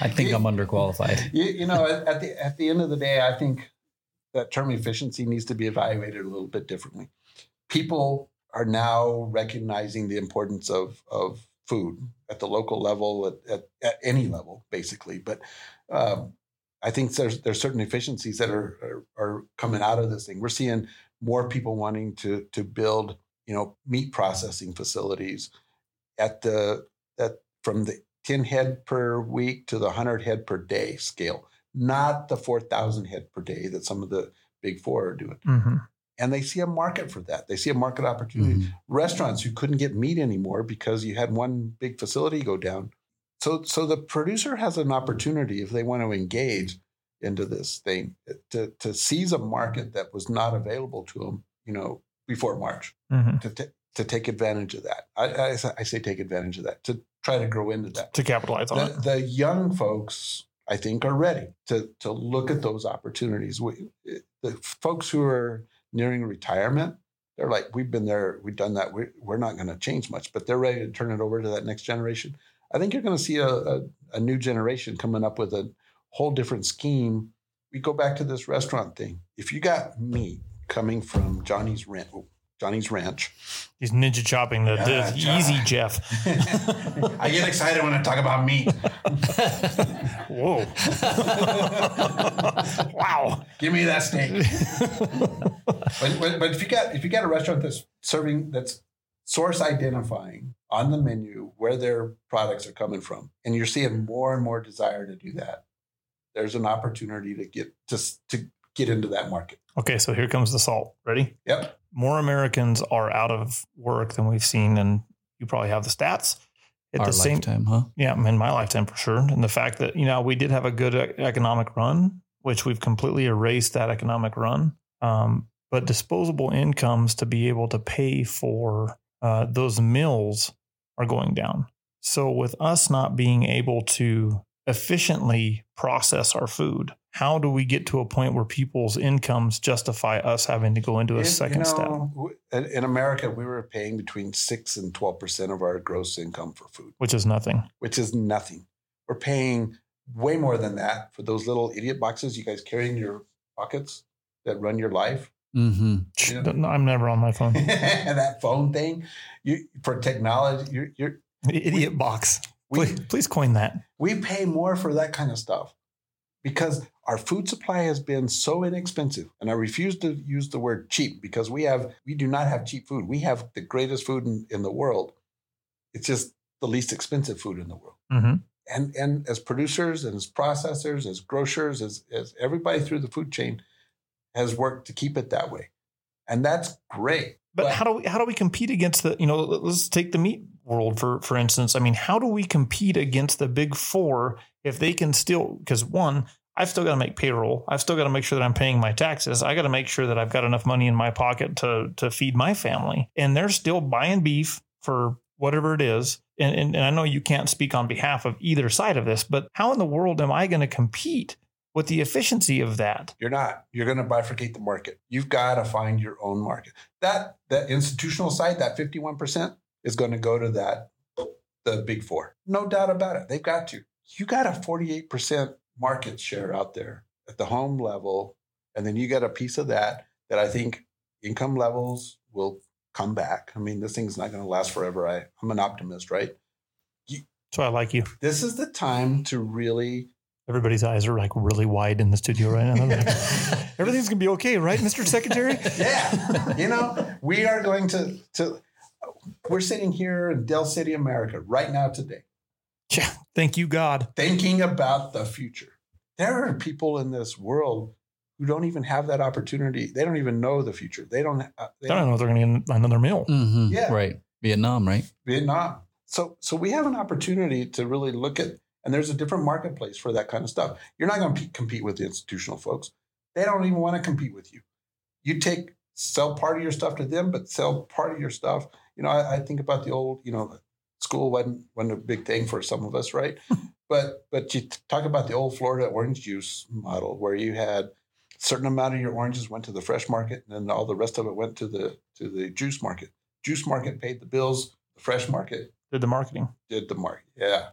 I think I'm underqualified.
you, you know, at, at the at the end of the day, I think that term efficiency needs to be evaluated a little bit differently. People are now recognizing the importance of of food at the local level, at, at, at any level, basically. But um, I think there's there's certain efficiencies that are, are are coming out of this thing. We're seeing more people wanting to to build, you know, meat processing facilities at the at from the 10 head per week to the 100 head per day scale, not the 4,000 head per day that some of the big four are doing.
Mhm.
And they see a market for that. They see a market opportunity.
Mhm.
Restaurants who couldn't get meat anymore because you had one big facility go down. So, so the producer has an opportunity if they want to engage into this thing to, to seize a market that was not available to them, you know, before March
Mhm.
to ta- to take advantage of that. I, I, say- I say take advantage of that to try to grow into that.
to capitalize on
The,
it.
the young folks, I think, are ready to to look at those opportunities. We, the folks who are nearing retirement, they're like, we've been there, we've done that. We're, we're not going to change much, but they're ready to turn it over to that next generation. I think you're going to see a, a, a new generation coming up with a whole different scheme. We go back to this restaurant thing. If you got meat coming from Johnny's Ranch, Johnny's Ranch,
He's ninja chopping the,
Yeah,
the
chop.
easy Jeff.
I get excited when I talk about meat.
Whoa. wow.
Give me that steak. but, but, but if you got if you got a restaurant that's serving that's source identifying on the menu where their products are coming from, and you're seeing more and more desire to do that, there's an opportunity to get just to get into that market.
Okay, so here comes the salt. Ready?
Yep.
More Americans are out of work than we've seen, and you probably have the stats. At
Our
the same
lifetime, huh?
Yeah, in my lifetime for sure. And the fact that, you know, we did have a good e- economic run, which we've completely erased that economic run. Um, but disposable incomes to be able to pay for uh, those mills are going down. So, with us not being able to efficiently process our food, how do we get to a point where people's incomes justify us having to go into a second
you
step?
know, In, in America, we were paying between six and twelve percent of our gross income for food,
Which is nothing.
which is nothing. We're paying way more than that for those little idiot boxes you guys carry in your pockets that run your life.
Mm-hmm.
Yeah.
I'm never on my phone.
that phone thing, you for technology, you're, you're
Idiot box.
we
Please, please coin that.
we pay more for that kind of stuff because our food supply has been so inexpensive. And I refuse to use the word cheap because we have we do not have cheap food. We have the greatest food in, in the world. It's just the least expensive food in the world.
hmm
And and as producers and as processors, as grocers, as as everybody through the food chain has worked to keep it that way. And that's great.
But,
But-
how do we how do we compete against the you know let's take the meat world for for instance. I mean, how do we compete against the big four if they can still because one I've still got to make payroll. I've still got to make sure that I'm paying my taxes. I got to make sure that I've got enough money in my pocket to to feed my family. And they're still buying beef for whatever it is. And, and, and I know you can't speak on behalf of either side of this, but how in the world am I going to compete with the efficiency of that?
You're not. You're going to bifurcate the market. You've got to find your own market. That that institutional side, that 51% is going to go to that the big four. No doubt about it. They've got to. You got a 48% market share out there at the home level and then you get a piece of that that I think income levels will come back. I mean, this thing's not going to last forever. I, I'm an optimist, right?
So I like you.
This is the time to really
Everybody's eyes are like really wide in the studio right now. Like, Everything's gonna be okay, right, Mr. Secretary?
yeah you know we are going to to we're sitting here in Dell City, America, right now today,
Yeah. Thank you, God.
thinking about the future. There are people in this world who don't even have that opportunity. They don't even know the future. They don't. Uh, they
I don't know if they're gonna get another meal.
Mm-hmm.
Yeah.
Right. Vietnam, right?
Vietnam. So so we have an opportunity to really look at, and there's a different marketplace for that kind of stuff. You're not going to compete with the institutional folks. They don't even want to compete with you. You take sell part of your stuff to them, but sell part of your stuff. You know, I, I think about the old, you know, school wasn't wasn't a big thing for some of us, right? but but you talk about the old Florida orange juice model where you had a certain amount of your oranges went to the fresh market, and then all the rest of it went to the to the juice market. Juice market paid the bills. The fresh market
Did the marketing.
did the market. Yeah.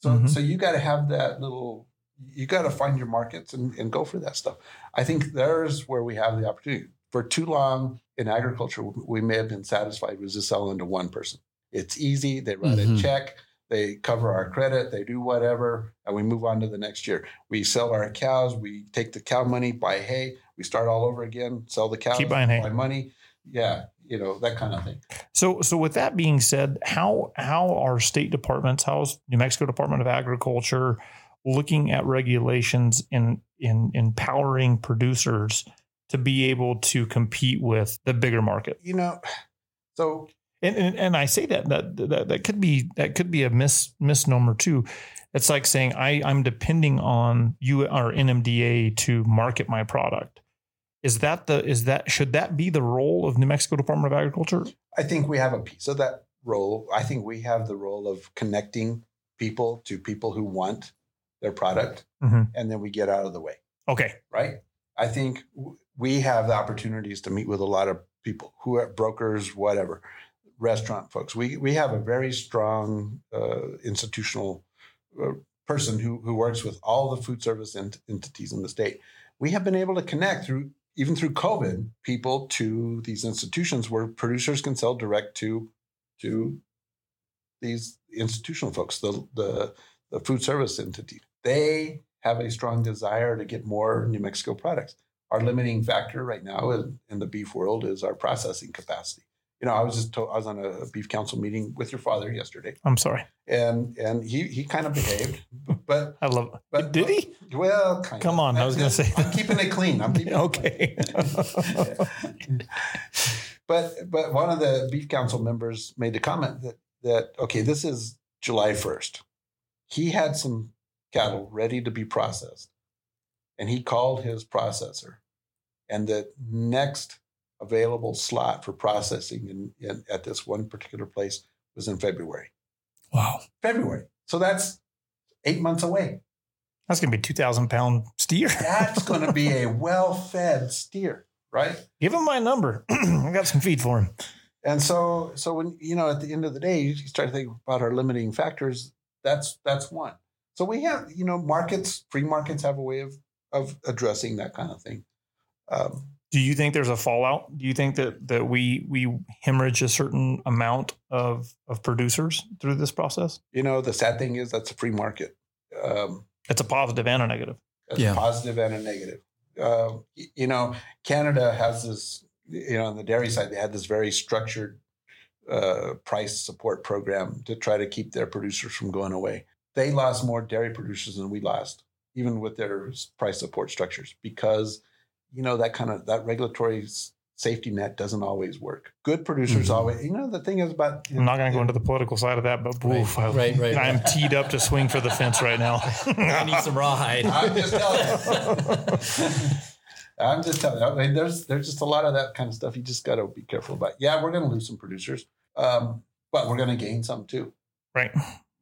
So
Mhm.
so you got to have that little. You got to find your markets and, and go for that stuff. I think there's where we have the opportunity. For too long in agriculture, we may have been satisfied with just selling to one person. It's easy. They write
Mhm.
a check. They cover our credit. They do whatever, and we move on to the next year. We sell our cows. We take the cow money, buy hay. We start all over again. Sell the cows.
Keep buying hay.
Buy money. Yeah, you know that kind of thing.
So so with that being said, how how are state departments, how's New Mexico Department of Agriculture looking at regulations in in empowering producers to be able to compete with the bigger market?
You know, so
and, and and I say that that that that could be that could be a mis misnomer too. It's like saying I I'm depending on you or NMDA to market my product. Is that the is that should that be the role of New Mexico Department of Agriculture?
I think we have a piece of that role. I think we have the role of connecting people to people who want their product,
Mhm.
and then we get out of the way.
Okay.
right? I think we have the opportunities to meet with a lot of people who are brokers, whatever, restaurant folks. We we have a very strong uh, institutional uh, person who who works with all the food service ent- entities in the state. We have been able to connect through even through COVID people to these institutions where producers can sell direct to to these institutional folks, the the the food service entity. They have a strong desire to get more New Mexico products. Our limiting factor right now in, in the beef world is our processing capacity. You know, I was just told, I was on a beef council meeting with your father yesterday,
I'm sorry.
and and he he kind of behaved, but
I love
but
Did he?
Well, kind
Come
of.
on, I was gonna say
I'm keeping it clean. I'm keeping it clean.
Okay.
but but one of the beef council members made the comment that that okay, this is July first. He had some cattle ready to be processed, and he called his processor, and the next available slot for processing in, in at this one particular place was in February.
wow.
February. So that's eight months away.
That's gonna be two thousand pound steer.
That's going to be a well-fed steer, right?
Give him my number. I got some feed for him.
And so, so when you know, at the end of the day, you start to think about our limiting factors. That's that's one. So we have, you know, markets, free markets have a way of of addressing that kind of thing. Um,
Do you think there's a fallout? Do you think that that we we hemorrhage a certain amount of of producers through this process?
you know, the sad thing is that's a free market. Um,
It's a positive and a negative.
That's
Yeah.
a positive and a negative. Uh, you know, Canada has this, you know, on the dairy side, they had this very structured uh, price support program to try to keep their producers from going away. They lost more dairy producers than we lost, even with their price support structures, because, you know, that kind of that regulatory safety net doesn't always work. Good producers
Mhm.
always, you know, the thing is about.
I'm not going to go into the political side of that, but
Right,
oof, I,
right, right.
I'm teed up to swing for the fence right now.
I need some rawhide.
I'm just telling you. I'm just telling you. I mean, there's there's just a lot of that kind of stuff. You just got to be careful about. Yeah, we're going to lose some producers, um, but we're going to gain some too.
right.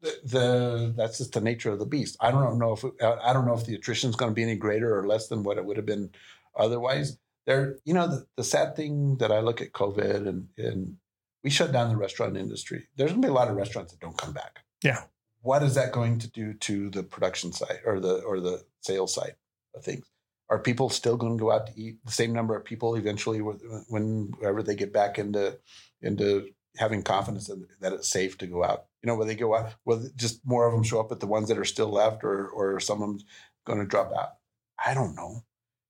The, the that's just the nature of the beast. I don't know if I don't know if the attrition is going to be any greater or less than what it would have been otherwise. There, you know, the, the sad thing that I look at COVID and and we shut down the restaurant industry. There's going to be a lot of restaurants that don't come back.
Yeah.
What is that going to do to the production side or the or the sales side of things? Are people still going to go out to eat? The same number of people eventually, when- whenever they get back into into having confidence that, that it's safe to go out. You know, where they go out, will just more of them show up at the ones that are still left, or or some of them going to drop out. I don't know.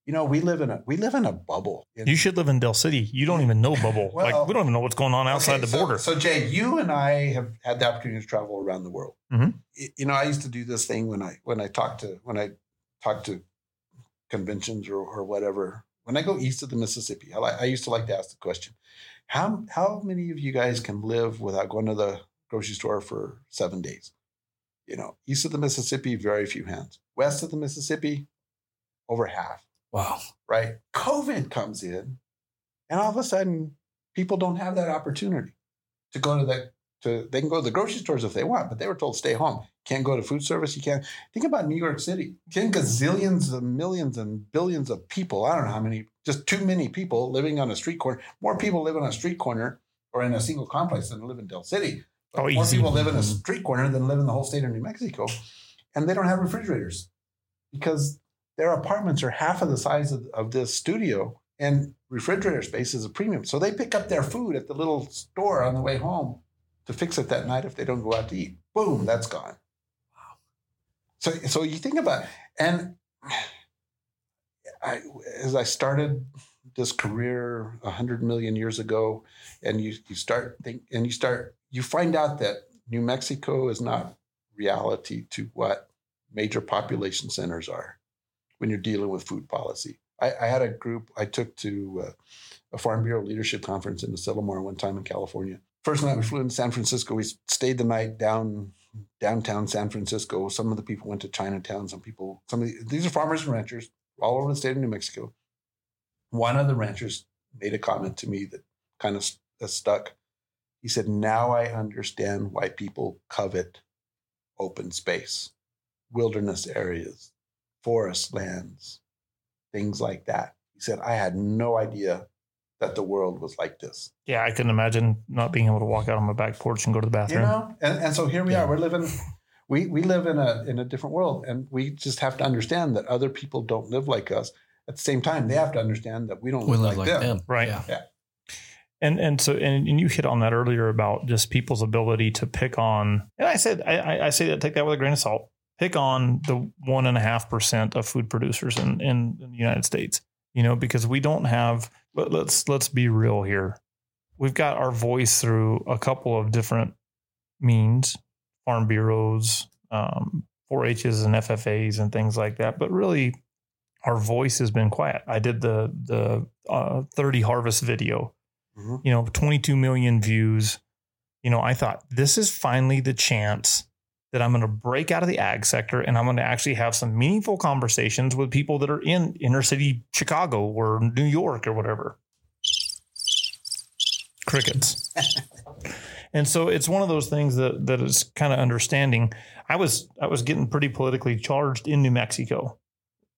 You know, we live in a we live in a bubble. In-
You should live in Dell City. You don't even know Bubble.
Well-
like we don't even know what's going on outside
Okay,
the border.
So, Jay, you and I have had the opportunity to travel around the world.
Mhm.
You know, I used to do this thing when I when I talk to when I talk to conventions or, or whatever. When I go east of the Mississippi, I, like, I used to like to ask the question: How how many of you guys can live without going to the grocery store for seven days? You know, east of the Mississippi, very few hands. West of the Mississippi, over half
Wow.
right? COVID comes in, and all of a sudden, people don't have that opportunity to go to that. To they can go to the grocery stores if they want, but they were told stay home. Can't go to food service. You can't think about New York City. Ten gazillions of millions and billions of people. I don't know how many. Just too many people living on a street corner. More people live on a street corner or in a single complex than live in Dell City. But
Oh,
more
easy.
people live in a street corner than live in the whole state of New Mexico, and they don't have refrigerators because their apartments are half of the size of, of this studio and refrigerator space is a premium. So they pick up their food at the little store on the way home to fix it that night if they don't go out to eat. Boom, that's gone. Wow. So so you think about and I as I started this career a hundred million years ago, and you you start think and you start you find out that New Mexico is not reality to what major population centers are when you're dealing with food policy. I, I had a group I took to uh, a Farm Bureau leadership conference in the Asilomar one time in California. First night we flew in San Francisco. We stayed the night down downtown San Francisco. Some of the people went to Chinatown. Some people, some of the, these are farmers and ranchers all over the state of New Mexico. one of the ranchers made a comment to me that kind of that stuck. He said, Now I understand why people covet open space, wilderness areas, forest lands, things like that. He said, I had no idea that the world was like this.
Yeah, I couldn't imagine not being able to walk out on my back porch and go to the bathroom.
You know? And, and so here we
Yeah.
are. We're living we we live in a in a different world and we just have to understand that other people don't live like us. At the same time, they have to understand that we don't
We
live,
live
like,
like
them.
them.
Right.
Yeah.
And and so and, and you hit on that earlier about just people's ability to pick on. And I said I, I- I say that take that with a grain of salt. Pick on the one and a half percent of food producers in, in, in the United States. You know, because we don't have. Let, let's let's be real here. We've got our voice through a couple of different means, farm bureaus, um, 4-H's and FFAs and things like that. But really, our voice has been quiet. I did the the uh, 30 harvest video
Mhm.
you know 22 million views you know i thought this is finally the chance that i'm going to break out of the ag sector and i'm going to actually have some meaningful conversations with people that are in inner city chicago or new york or whatever. Crickets. And so it's one of those things that that is kind of understanding. I was i was getting pretty politically charged in new mexico.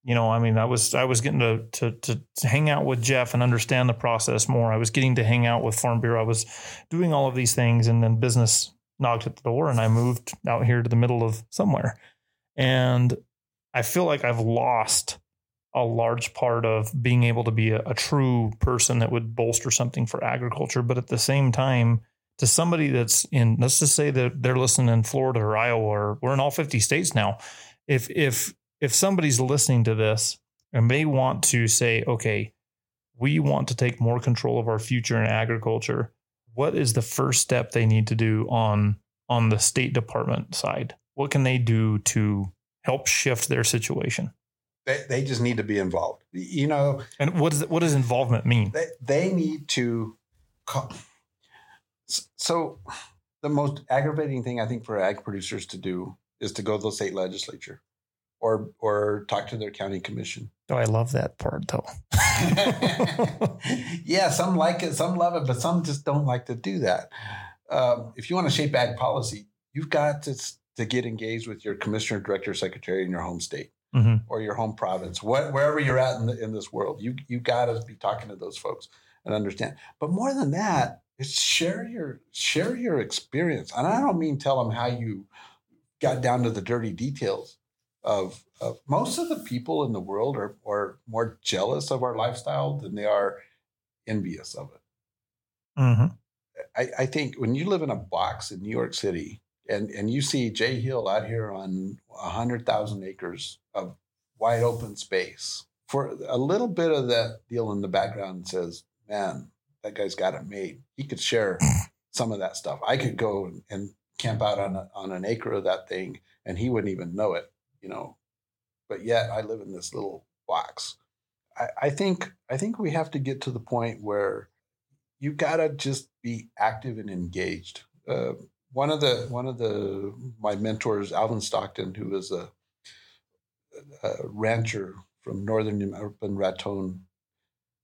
You know i mean i was i was getting to, to to to hang out with jeff and understand the process more. I was getting to hang out with farm bureau. I was doing all of these things and then business knocked at the door and i moved out here to the middle of somewhere. And i feel like i've lost a large part of being able to be a, a true person that would bolster something for agriculture. But at the same time to somebody that's in let's just say that they're listening in florida or iowa or we're in all 50 states now. If if if somebody's listening to this and they want to say, okay, we want to take more control of our future in agriculture, what is the first step they need to do on on the State Department side? What can they do to help shift their situation?
They, they just need to be involved. You know,
And what does what does involvement mean?
they, they need to co- so the most aggravating thing i think for ag producers to do is to go to the state legislature or or talk to their county commission
Oh, I love that part though.
yeah some like it some love it but some just don't like to do that um, if you want to shape ag policy you've got to, to get engaged with your commissioner director secretary in your home state
Mhm.
or your home province, what, wherever you're at in, the, in this world, you you got to be talking to those folks and understand. But more than that, it's share your share your experience, and I don't mean tell them how you got down to the dirty details of, of most of the people in the world are are more jealous of our lifestyle than they are envious of it.
Mhm.
I, I think when you live in a box in New York City and, and you see Jay Hill out here on 100,000 acres of wide open space, for a little bit of that deal in the background says, man, that guy's got it made. He could share some of that stuff. I could go and camp out on, a, on an acre of that thing and he wouldn't even know it, you know. But yet I live in this little box. I, I think I think we have to get to the point where you gotta just be active and engaged. Uh, one of the one of the my mentors, Alvin Stockton, who was a, a rancher from northern in Raton.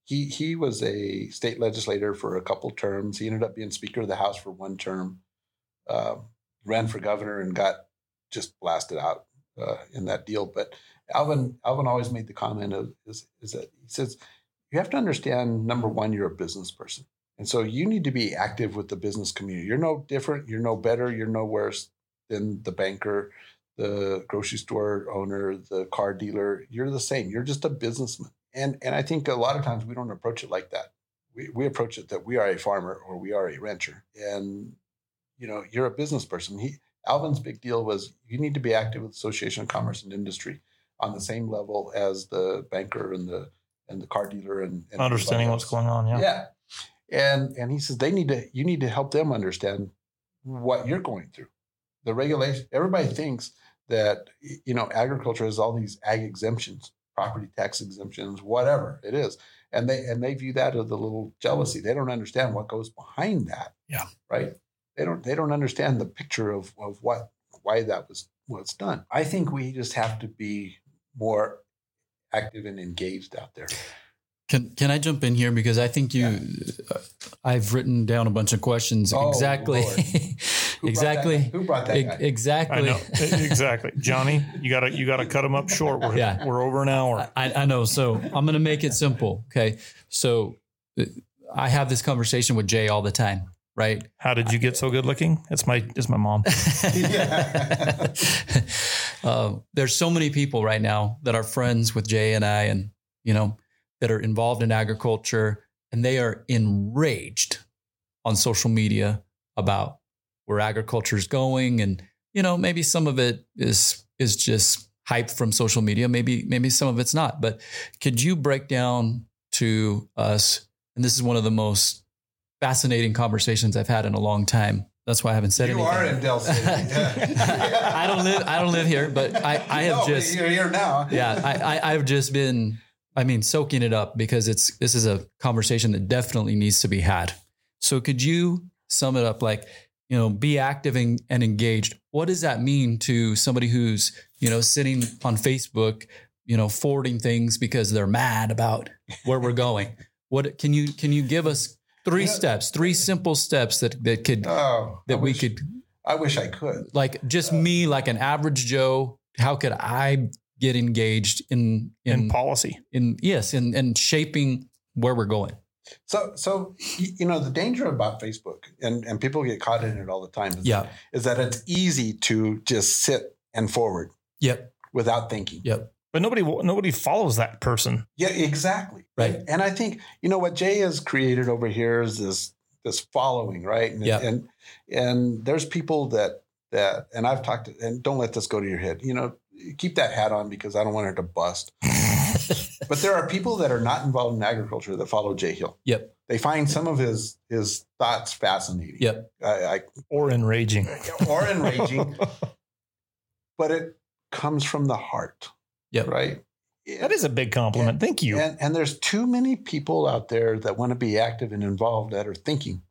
He he was a state legislator for a couple terms. He ended up being Speaker of the House for one term. Uh, ran for governor and got just blasted out uh, in that deal. But Alvin Alvin always made the comment of is, is that he says you have to understand number one you're a business person and so you need to be active with the business community. You're no different, you're no better, you're no worse than the banker, the grocery store owner, the car dealer. You're the same. You're just a businessman. And and I think a lot of times we don't approach it like that. We we approach it that we are a farmer or we are a rancher. And you know, you're a business person. He Alvin's big deal was you need to be active with Association of Commerce and Industry on the same level as the banker and the and the car dealer and, and
Understanding what's going on. Yeah.
Yeah. And and he says they need to you need to help them understand what you're going through. The regulation everybody thinks that you know agriculture has all these ag exemptions, property tax exemptions, whatever it is. And they and they view that as a little jealousy. They don't understand what goes behind that.
Yeah.
Right. They don't they don't understand the picture of of what why that was what's done. I think we just have to be more active and engaged out there.
Can can I jump in here because I think you, uh, I've written down a bunch of questions.
Oh,
exactly,
Who
exactly,
that guy? Who brought that
E-
guy?
exactly.
I know exactly, Johnny. You gotta you gotta cut them up short. We're
Yeah.
we're over an hour.
I, I know. So I'm going to make it simple. Okay. So uh, I have this conversation with Jay all the time, right?
How did you get so good looking? It's my it's my mom.
Uh, there's so many people right now that are friends with Jay and I, and you know, that are involved in agriculture, and they are enraged on social media about where agriculture is going, and you know, maybe some of it is is just hype from social media. Maybe maybe some of it's not. But could you break down to us? And this is one of the most fascinating conversations I've had in a long time. That's why I haven't said
you
anything.
are in Dell City.
I don't live. I don't live here, but I, I have
No,
just
You're here now.
yeah. I, I I've just been. I mean, soaking it up because it's this is a conversation that definitely needs to be had. So could you sum it up like you know be active and, and engaged? What does that mean to somebody who's you know sitting on Facebook, you know forwarding things because they're mad about where we're going? What can you can you give us three
Yeah.
steps, three simple steps that that could
Oh,
that
I
we
wish-
could
I wish I could.
like just me like an average joe how could i get engaged in
in
in
policy.
in yes in in shaping where we're going
So, so you know, the danger about Facebook, and and people get caught in it all the time. Is,
yeah
is that it's easy to just sit and forward
yep
without thinking.
yep
But nobody nobody follows that person.
Yeah, exactly.
Right.
And I think you know what Jay has created over here is this this following, right? And
Yeah.
and and there's people that that and I've talked to, and don't let this go to your head. You know, keep that hat on because I don't want her to bust. But there are people that are not involved in agriculture that follow Jay Hill.
Yep.
They find some of his his thoughts fascinating.
Yep.
I, I,
Or enraging.
Or enraging, but it comes from the heart.
Yep.
Right.
That is a big compliment. Thank you.
And, and there's too many people out there that want to be active and involved that are thinking.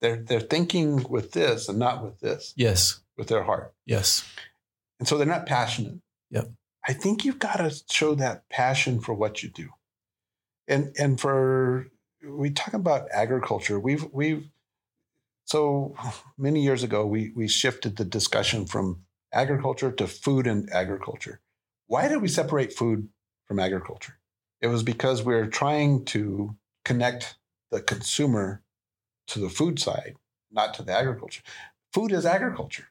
They're they're thinking with this and not with this,
yes
with their heart.
yes
And so they're not passionate.
Yep.
I think you've got to show that passion for what you do. And and for we talk about agriculture. We've we've so many years ago we we shifted the discussion from agriculture to food and agriculture. Why did we separate food from agriculture? It was because we were trying to connect the consumer to the food side, not to the agriculture. Food is agriculture.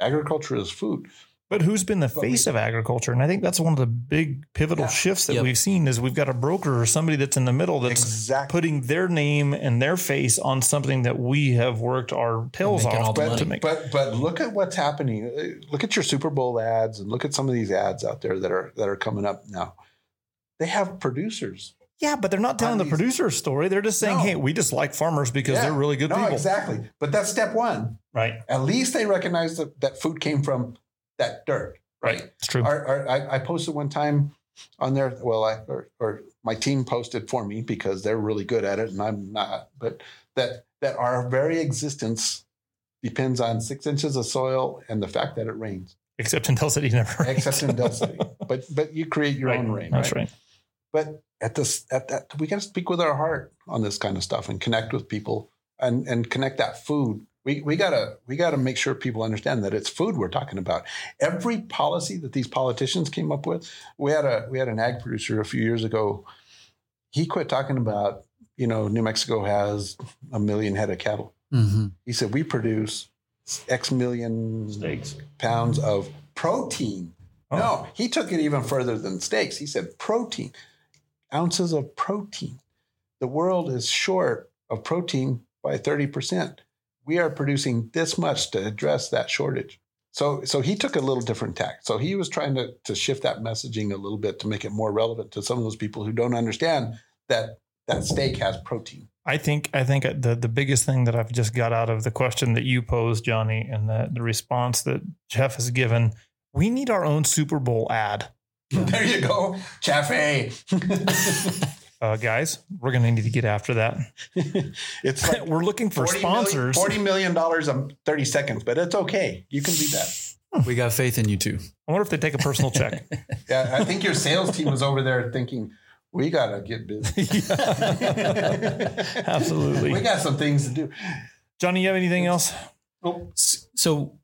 Agriculture is food.
But who's been the
But we-
face of agriculture? And I think that's one of the big pivotal
Yeah.
shifts that
Yep.
we've seen is we've got a broker or somebody that's in the middle that's
exactly.
putting their name and their face on something that we have worked our tails off
the
to make.
But but look at what's happening. Uh, Look at your Super Bowl ads and look at some of these ads out there that are that are coming up now. They have producers.
yeah, but they're not telling the
On these-
producer's story. They're just saying,
No.
"Hey, we just like farmers because
Yeah.
they're really good
no,
people."
exactly. But that's step one.
Right.
At least they recognize that that food came from that dirt. Right.
It's true.
Our, our, I, I posted one time on there. Well, I or, or my team posted for me because they're really good at it, and I'm not. But that that our very existence depends on six inches of soil and the fact that it rains.
Except in Dell City, never.
except in Dell City. But but you create your
Right.
own rain.
That's
right?
right.
But at this at that we got to speak with our heart on this kind of stuff and connect with people and and connect that food. We we gotta we gotta make sure people understand that it's food we're talking about. Every policy that these politicians came up with, we had a we had an ag producer a few years ago. He quit talking about you know New Mexico has a million head of cattle.
mm-hmm.
He said we produce X million
Steaks.
pounds of protein.
Oh.
No, he took it even further than steaks. He said protein, ounces of protein. The world is short of protein by 30%. We are producing this much to address that shortage. So, so he took a little different tack. So he was trying to, to shift that messaging a little bit to make it more relevant to some of those people who don't understand that that steak has protein.
I think I think the the biggest thing that I've just got out of the question that you posed, Johnny, and the, the response that Jeff has given, we need our own Super Bowl ad.
There you go, Chaffhaye.
Uh, guys, we're going to need to get after that.
it's like
we're looking for
40 million
sponsors.
$40 million in 30 seconds, but it's okay. You can do that.
we got faith in you too
I wonder if they take a personal check.
Yeah, I think your sales team was over there thinking, we gotta get busy.
Absolutely.
we got some things to do.
Johnny, you have anything else?
S- So,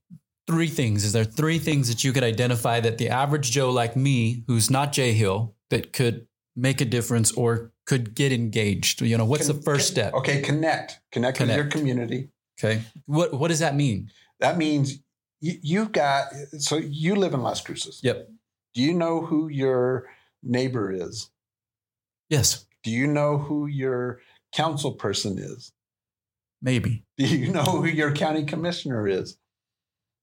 three things. Is there three things that you could identify that the average Joe like me, who's not Jay Hill, that could make a difference or could get engaged? You know, what's
Con-
the first step?
Okay, connect. Connect, with your community.
Okay. What What does that mean?
That means you, you've got. So you live in Las Cruces.
Yep.
Do you know who your neighbor is?
Yes.
Do you know who your council person is?
Maybe.
Do you know who your county commissioner is?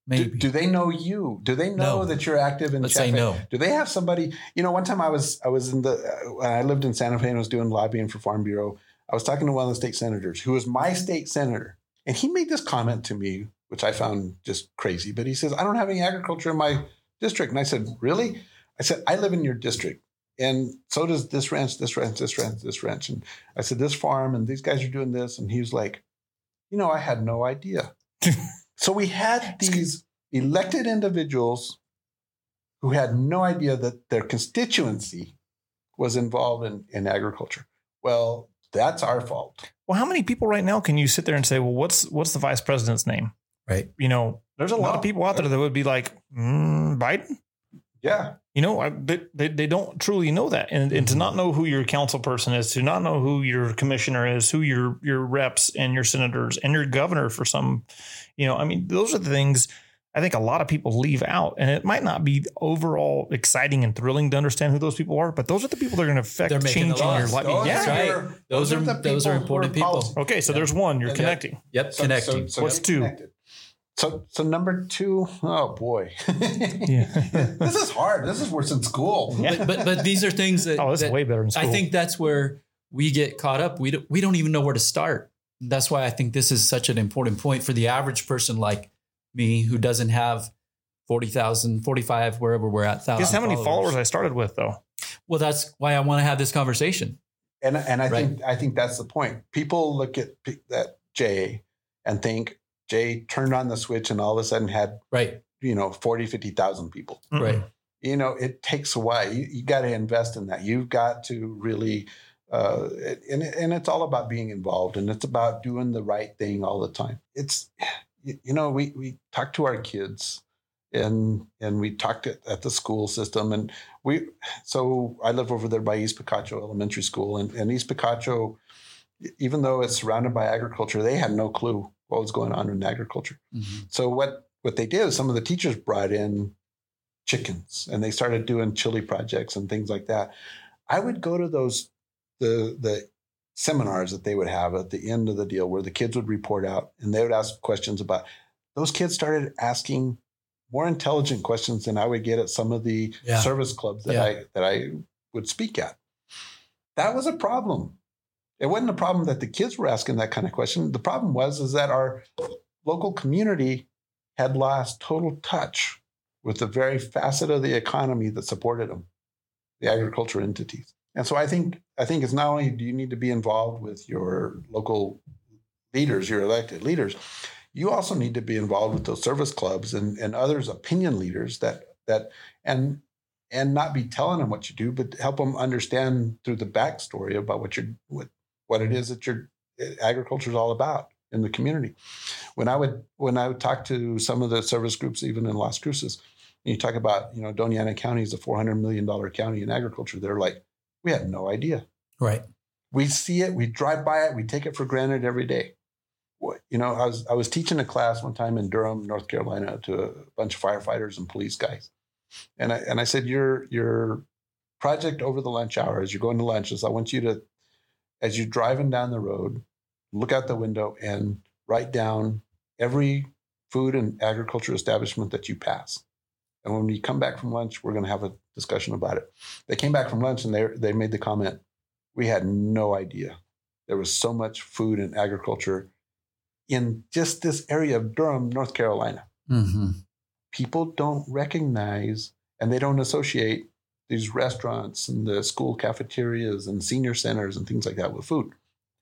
Do,
Maybe.
do they know you? Do they know
No.
that you're active in
Let's say no.
Do they have somebody? You know, one time I was I was in the uh, I lived in Santa Fe and was doing lobbying for Farm Bureau. I was talking to one of the state senators who was my state senator, and he made this comment to me, which I found just crazy. But he says, "I don't have any agriculture in my district," and I said, "Really?" I said, "I live in your district." And so does this ranch, this ranch, this ranch, this ranch. And I said, this farm, and these guys are doing this. And he was like, you know, I had no idea. so we had these elected individuals who had no idea that their constituency was involved in, in agriculture. Well, that's our fault.
Well, how many people right now can you sit there and say, well, what's what's the vice president's name?
Right.
You know, there's a lot
No.
of people out there that would be like, mm, Biden.
Yeah.
You know, I, they, they they don't truly know that, and, and to mm-hmm. not know who your council person is, to not know who your commissioner is, who your your reps and your senators and your governor for some, you know, I mean, those are the things I think a lot of people leave out, and it might not be overall exciting and thrilling to understand who those people are, but those are the people that are going to affect
They're
change in your life.
Those
Yeah.
That's right.
your-
Those are-
the
those are important people.
Okay, so
Yeah.
there's one. You're
Yeah.
connecting.
Yep.
So-
connecting.
so- so
What's two?
connected. So, so number two, oh boy,
Yeah.
this is hard. This is worse than school.
Yeah.
but, but but these are things that,
Oh, this
that
is way better than school.
I think that's where we get caught up. We don't, we don't even know where to start. That's why I think this is such an important point for the average person like me who doesn't have 40,000, 45, wherever we're at.
Guess how many
thousand
followers I started with though?
Well, that's why I want to have this conversation.
And and I
Right.
think I think that's the point. People look at that Jay and think Jay turned on the switch and all of a sudden had
Right.
you know 40, 50,000 people.
Mm-mm.
Right.
You know, it takes a while. You, you got to invest in that. You've got to really, uh, and and it's all about being involved, and it's about doing the right thing all the time. It's, you you know, we we talk to our kids, and and we talked at, at the school system, and we. So I live over there by East Picacho Elementary School, and and East Picacho, even though it's surrounded by agriculture, they had no clue what was going on in agriculture.
Mhm.
So what what they did is some of the teachers brought in chickens and they started doing chili projects and things like that. I would go to those the the seminars that they would have at the end of the deal where the kids would report out and they would ask questions about those kids started asking more intelligent questions than I would get at some of the
Yeah.
service clubs that
Yeah.
I that I would speak at. That was a problem. It wasn't a problem that the kids were asking that kind of question. The problem was is that our local community had lost total touch with the very facet of the economy that supported them, the agriculture entities. And so I think I think it's not only do you need to be involved with your local leaders, your elected leaders, you also need to be involved with those service clubs and, and others opinion leaders that that and and not be telling them what you do, but help them understand through the backstory about what you're what what it is that your eh, agriculture is all about in the community. When I would when I would talk to some of the service groups, even in Las Cruces, and you talk about you know Doña Ana County is a four hundred million dollar county in agriculture. They're like, we had no idea.
Right.
We see it, we drive by it, we take it for granted every day. You know, I was I was teaching a class one time in Durham, North Carolina, to a bunch of firefighters and police guys, and I and I said, your your project over the lunch hour as you're going to lunch is I want you to, as you're driving down the road, look out the window and write down every food and agriculture establishment that you pass. And when you come back from lunch, we're going to have a discussion about it. They came back from lunch and they they made the comment, we had no idea there was so much food and agriculture in just this area of Durham, North Carolina.
Mm-hmm.
People don't recognize and they don't associate these restaurants and the school cafeterias and senior centers and things like that with food.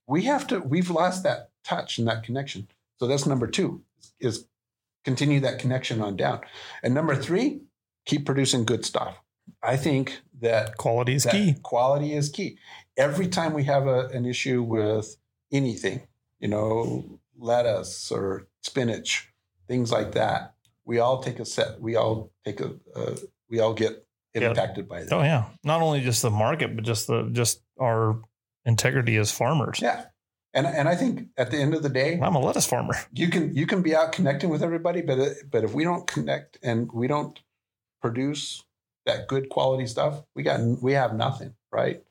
We have to, we've lost that touch and that connection. So that's number two is continue that connection on down. And number three, keep producing good stuff. I think that
Quality is
that
key.
Quality is key. Every time we have a, an issue with anything, you know, lettuce or spinach, things like that, we all take a set. We all take a. Uh, we all get
Yeah.
impacted by that.
Oh yeah, not only just the market, but just the just our integrity as farmers.
Yeah, and and I think at the end of the day,
I'm a lettuce farmer.
you can you can be out connecting with everybody, but uh, but if we don't connect and we don't produce that good quality stuff, we got we have nothing, right?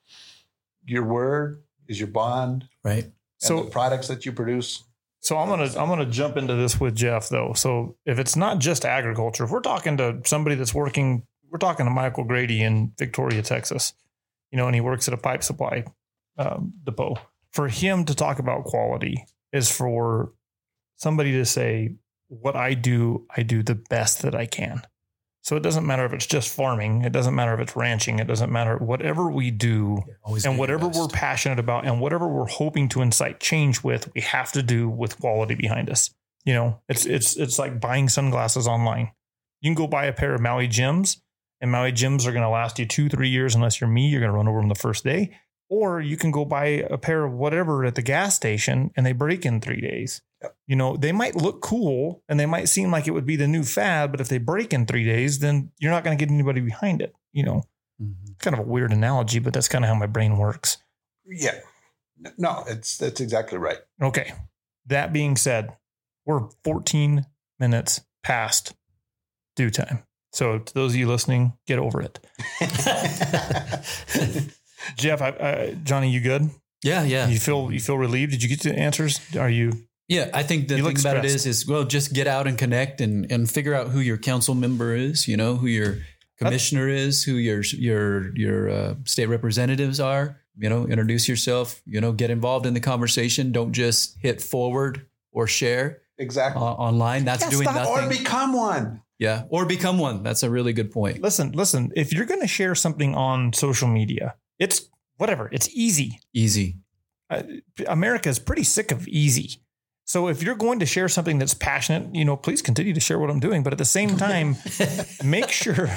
Your word is your bond.
Right.
So
So
the products that you produce,
So I'm gonna I'm gonna jump into this with Jeff though. So if it's not just agriculture, if we're talking to somebody that's working, we're talking to Michael Grady in Victoria, Texas, you know, and he works at a pipe supply um, depot. For him to talk about quality is for somebody to say, "What I do, I do the best that I can." So it doesn't matter if it's just farming, it doesn't matter if it's ranching, it doesn't matter whatever we do
Always
and whatever we're passionate about and whatever we're hoping to incite change with we have to do with quality behind us you know it's it's it's like buying sunglasses online you can go buy a pair of Maui Jims and Maui Jims are going to last you two three years unless you're me you're going to run over them the first day or you can go buy a pair of whatever at the gas station and they break in three days
Yep.
you know they might look cool and they might seem like it would be the new fad but if they break in three days then you're not going to get anybody behind it you know
Mhm.
kind of a weird analogy but that's kind of how my brain works
yeah, no, it's that's exactly right.
Okay. That being said, we're 14 minutes past due time. So to those of you listening, get over it. Jeff, I, I, Johnny, you good?
Yeah. Yeah.
You feel you feel relieved? Did you get the answers? Are you?
Yeah, I think the thing about it
stressed.
is, is well, just get out and connect and and figure out who your council member is. You know who your commissioner is, who your your your uh, state representatives are. You know, introduce yourself. You know, get involved in the conversation. Don't just hit forward or share uh,
exactly.
online. That's
Yeah,
doing
stop.
or
nothing.
become one.
Yeah, or become one. That's a really good point.
Listen, listen. If you're going to share something on social media, it's whatever. It's easy.
Easy.
uh, America is pretty sick of easy. So if you're going to share something that's passionate, you know, please continue to share what I'm doing. But at the same time, make sure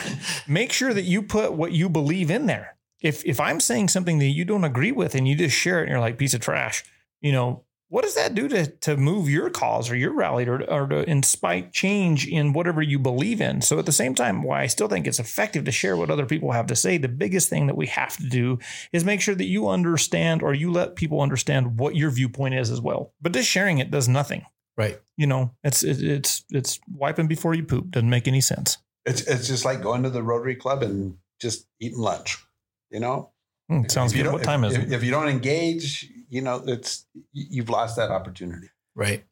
make sure that you put what you believe in there. If if I'm saying something that you don't agree with and you just share it and you're like piece of trash, you know, what does that do to to move your cause or your rally or, or to incite change in whatever you believe in? So at the same time, why I still think it's effective to share what other people have to say, the biggest thing that we have to do is make sure that you understand or you let people understand what your viewpoint is as well. But just sharing it does nothing.
Right.
You know, it's it, it's it's wiping before you poop. Doesn't make any sense.
It's it's just like going to the Rotary Club and just eating lunch. You know,
Hmm, sounds
If
good. What time
if,
is
if,
it?
If you don't engage, you know, it's you've lost that opportunity.
Right.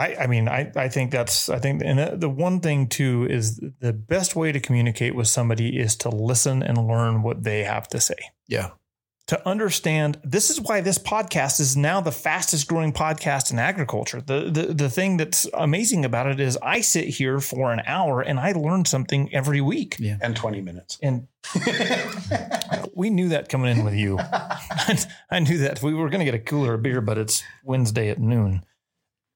I, I mean, I, I think that's, I think, and the- the one thing too is the best way to communicate with somebody is to listen and learn what they have to say.
Yeah.
To understand, this is why this podcast is now the fastest growing podcast in agriculture. The, the the thing that's amazing about it is I sit here for an hour and I learn something every week. Yeah.
And twenty minutes.
And we knew that coming in with you. I knew that we were going to get a cooler beer, but it's Wednesday at noon.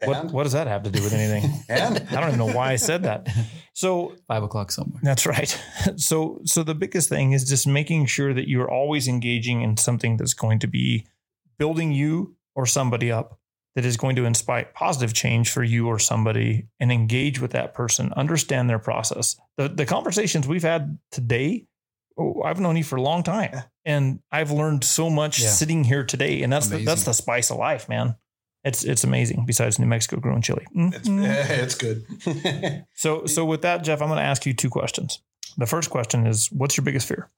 What, what does that have to do with anything?
and
I don't even know why I said that. So
Five o'clock somewhere.
that's right. So so the biggest thing is just making sure that you're always engaging in something that's going to be building you or somebody up that is going to inspire positive change for you or somebody and engage with that person, understand their process. The the conversations we've had today, oh, I've known you for a long time and I've learned so much
Yeah.
sitting here today and that's the, that's the spice of life, man. It's it's amazing besides New Mexico growing chili.
it's
Mhm.
it's good.
So, so with that, Jeff, I'm going to ask you two questions. The first question is, what's your biggest fear?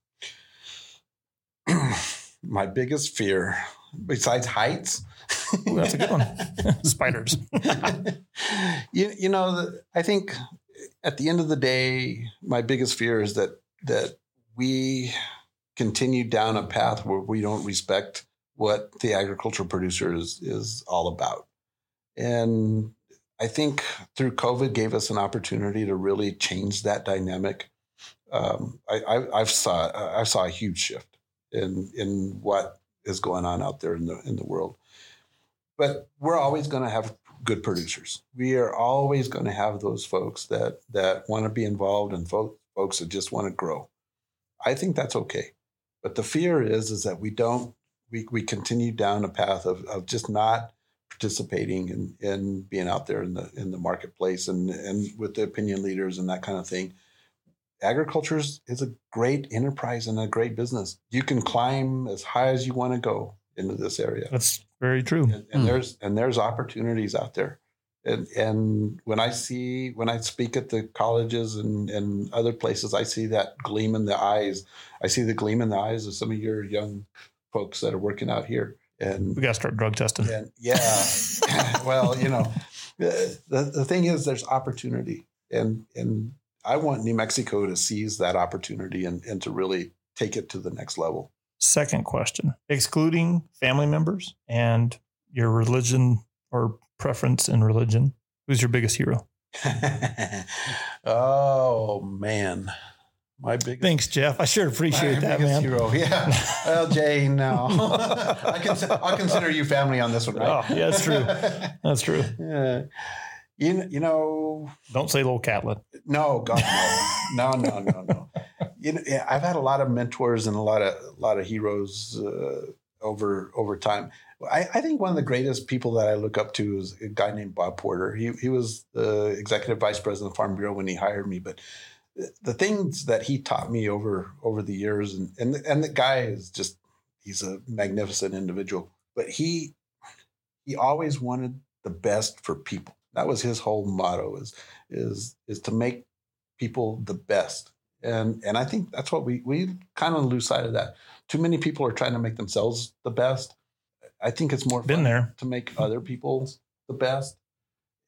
My biggest fear, besides heights,
Ooh, that's a good one. Spiders.
you, you know, I think at the end of the day, my biggest fear is that that we continue down a path where we don't respect what the agricultural producer is is all about. And I think through COVID gave us an opportunity to really change that dynamic. Um, I, I, I've saw I saw a huge shift in in what is going on out there in the in the world. But we're always going to have good producers. We are always going to have those folks that that want to be involved and folks folks that just want to grow. I think that's okay. But the fear is is that we don't we we continue down a path of of just not participating and and being out there in the in the marketplace and and with the opinion leaders and that kind of thing. Agriculture is, is a great enterprise and a great business. You can climb as high as you want to go into this area.
That's very true.
And, and hmm. there's and there's opportunities out there. And and when I see when I speak at the colleges and, and other places, I see that gleam in the eyes. I see the gleam in the eyes of some of your young folks that are working out here. And
We got to start drug testing.
and yeah, well, you know, the, the the thing is, there's opportunity, and and I want New Mexico to seize that opportunity and and to really take it to the next level.
Second question excluding family members and your religion or preference in religion, who's your biggest hero?
oh man, my biggest.
Thanks, Jeff. I sure appreciate that, man.
Hero, yeah. Well, Jay, no, I can I'll consider you family on this one, right?
Oh, yeah, that's true. That's true.
yeah. You, you know,
Don't say little Catlin.
no, God, no, no, no, no, no. You know, I've had a lot of mentors and a lot of a lot of heroes uh, over over time. I, I think one of the greatest people that I look up to is a guy named Bob Porter. He he was the executive vice president of Farm Bureau when he hired me, but the- the things that he taught me over over the years, and and and the guy is just he's a magnificent individual. But he he always wanted the best for people. That was his whole motto is is is to make people the best. And and I think that's what we we kind of lose sight of that. Too many people are trying to make themselves the best. I think it's more
Been there.
to make other people the best.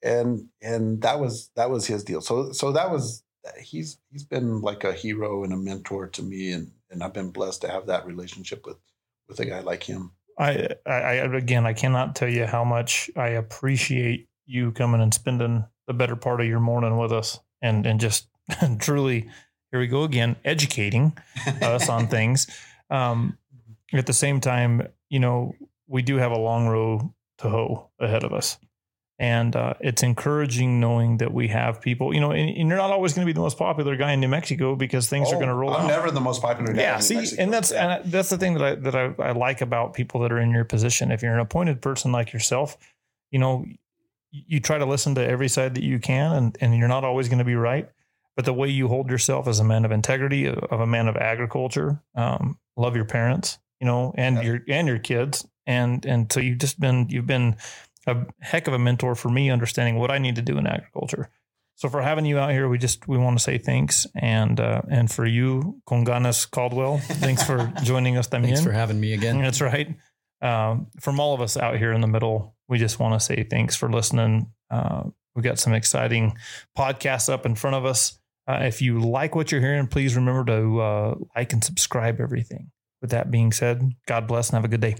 And and that was that was his deal. So so that was he's he's been like a hero and a mentor to me and and I've been blessed to have that relationship with with a guy like him.
I, I, again, I cannot tell you how much I appreciate you coming and spending the better part of your morning with us, and and just truly, here we go again, educating us on things. Um, at the same time, you know, we do have a long row to hoe ahead of us. And uh, it's encouraging knowing that we have people, you know, and, and you're not always going to be the most popular guy in New Mexico because things are
Oh,
going to roll
I'm
out.
never the most popular guy.
Yeah,
in
see,
Mexico.
and that's
Yeah.
and that's the thing that I that I, I like about people that are in your position. If you're an appointed person like yourself, you know, you, you try to listen to every side that you can, and and you're not always going to be right. But the way you hold yourself as a man of integrity, of a man of agriculture, um, love your parents, you know, and
Yeah.
your and your kids, and and so you've just been you've been a heck of a mentor for me, understanding what I need to do in agriculture. So for having you out here, we just we want to say thanks, and uh, and for you, Conganas Caldwell, thanks for joining us.
Thanks
También.
for having me again.
That's right. Um, from all of us out here in the middle, we just want to say thanks for listening. Uh, we got some exciting podcasts up in front of us. Uh, if you like what you're hearing, please remember to uh, like and subscribe everything. With that being said, God bless and have a good day.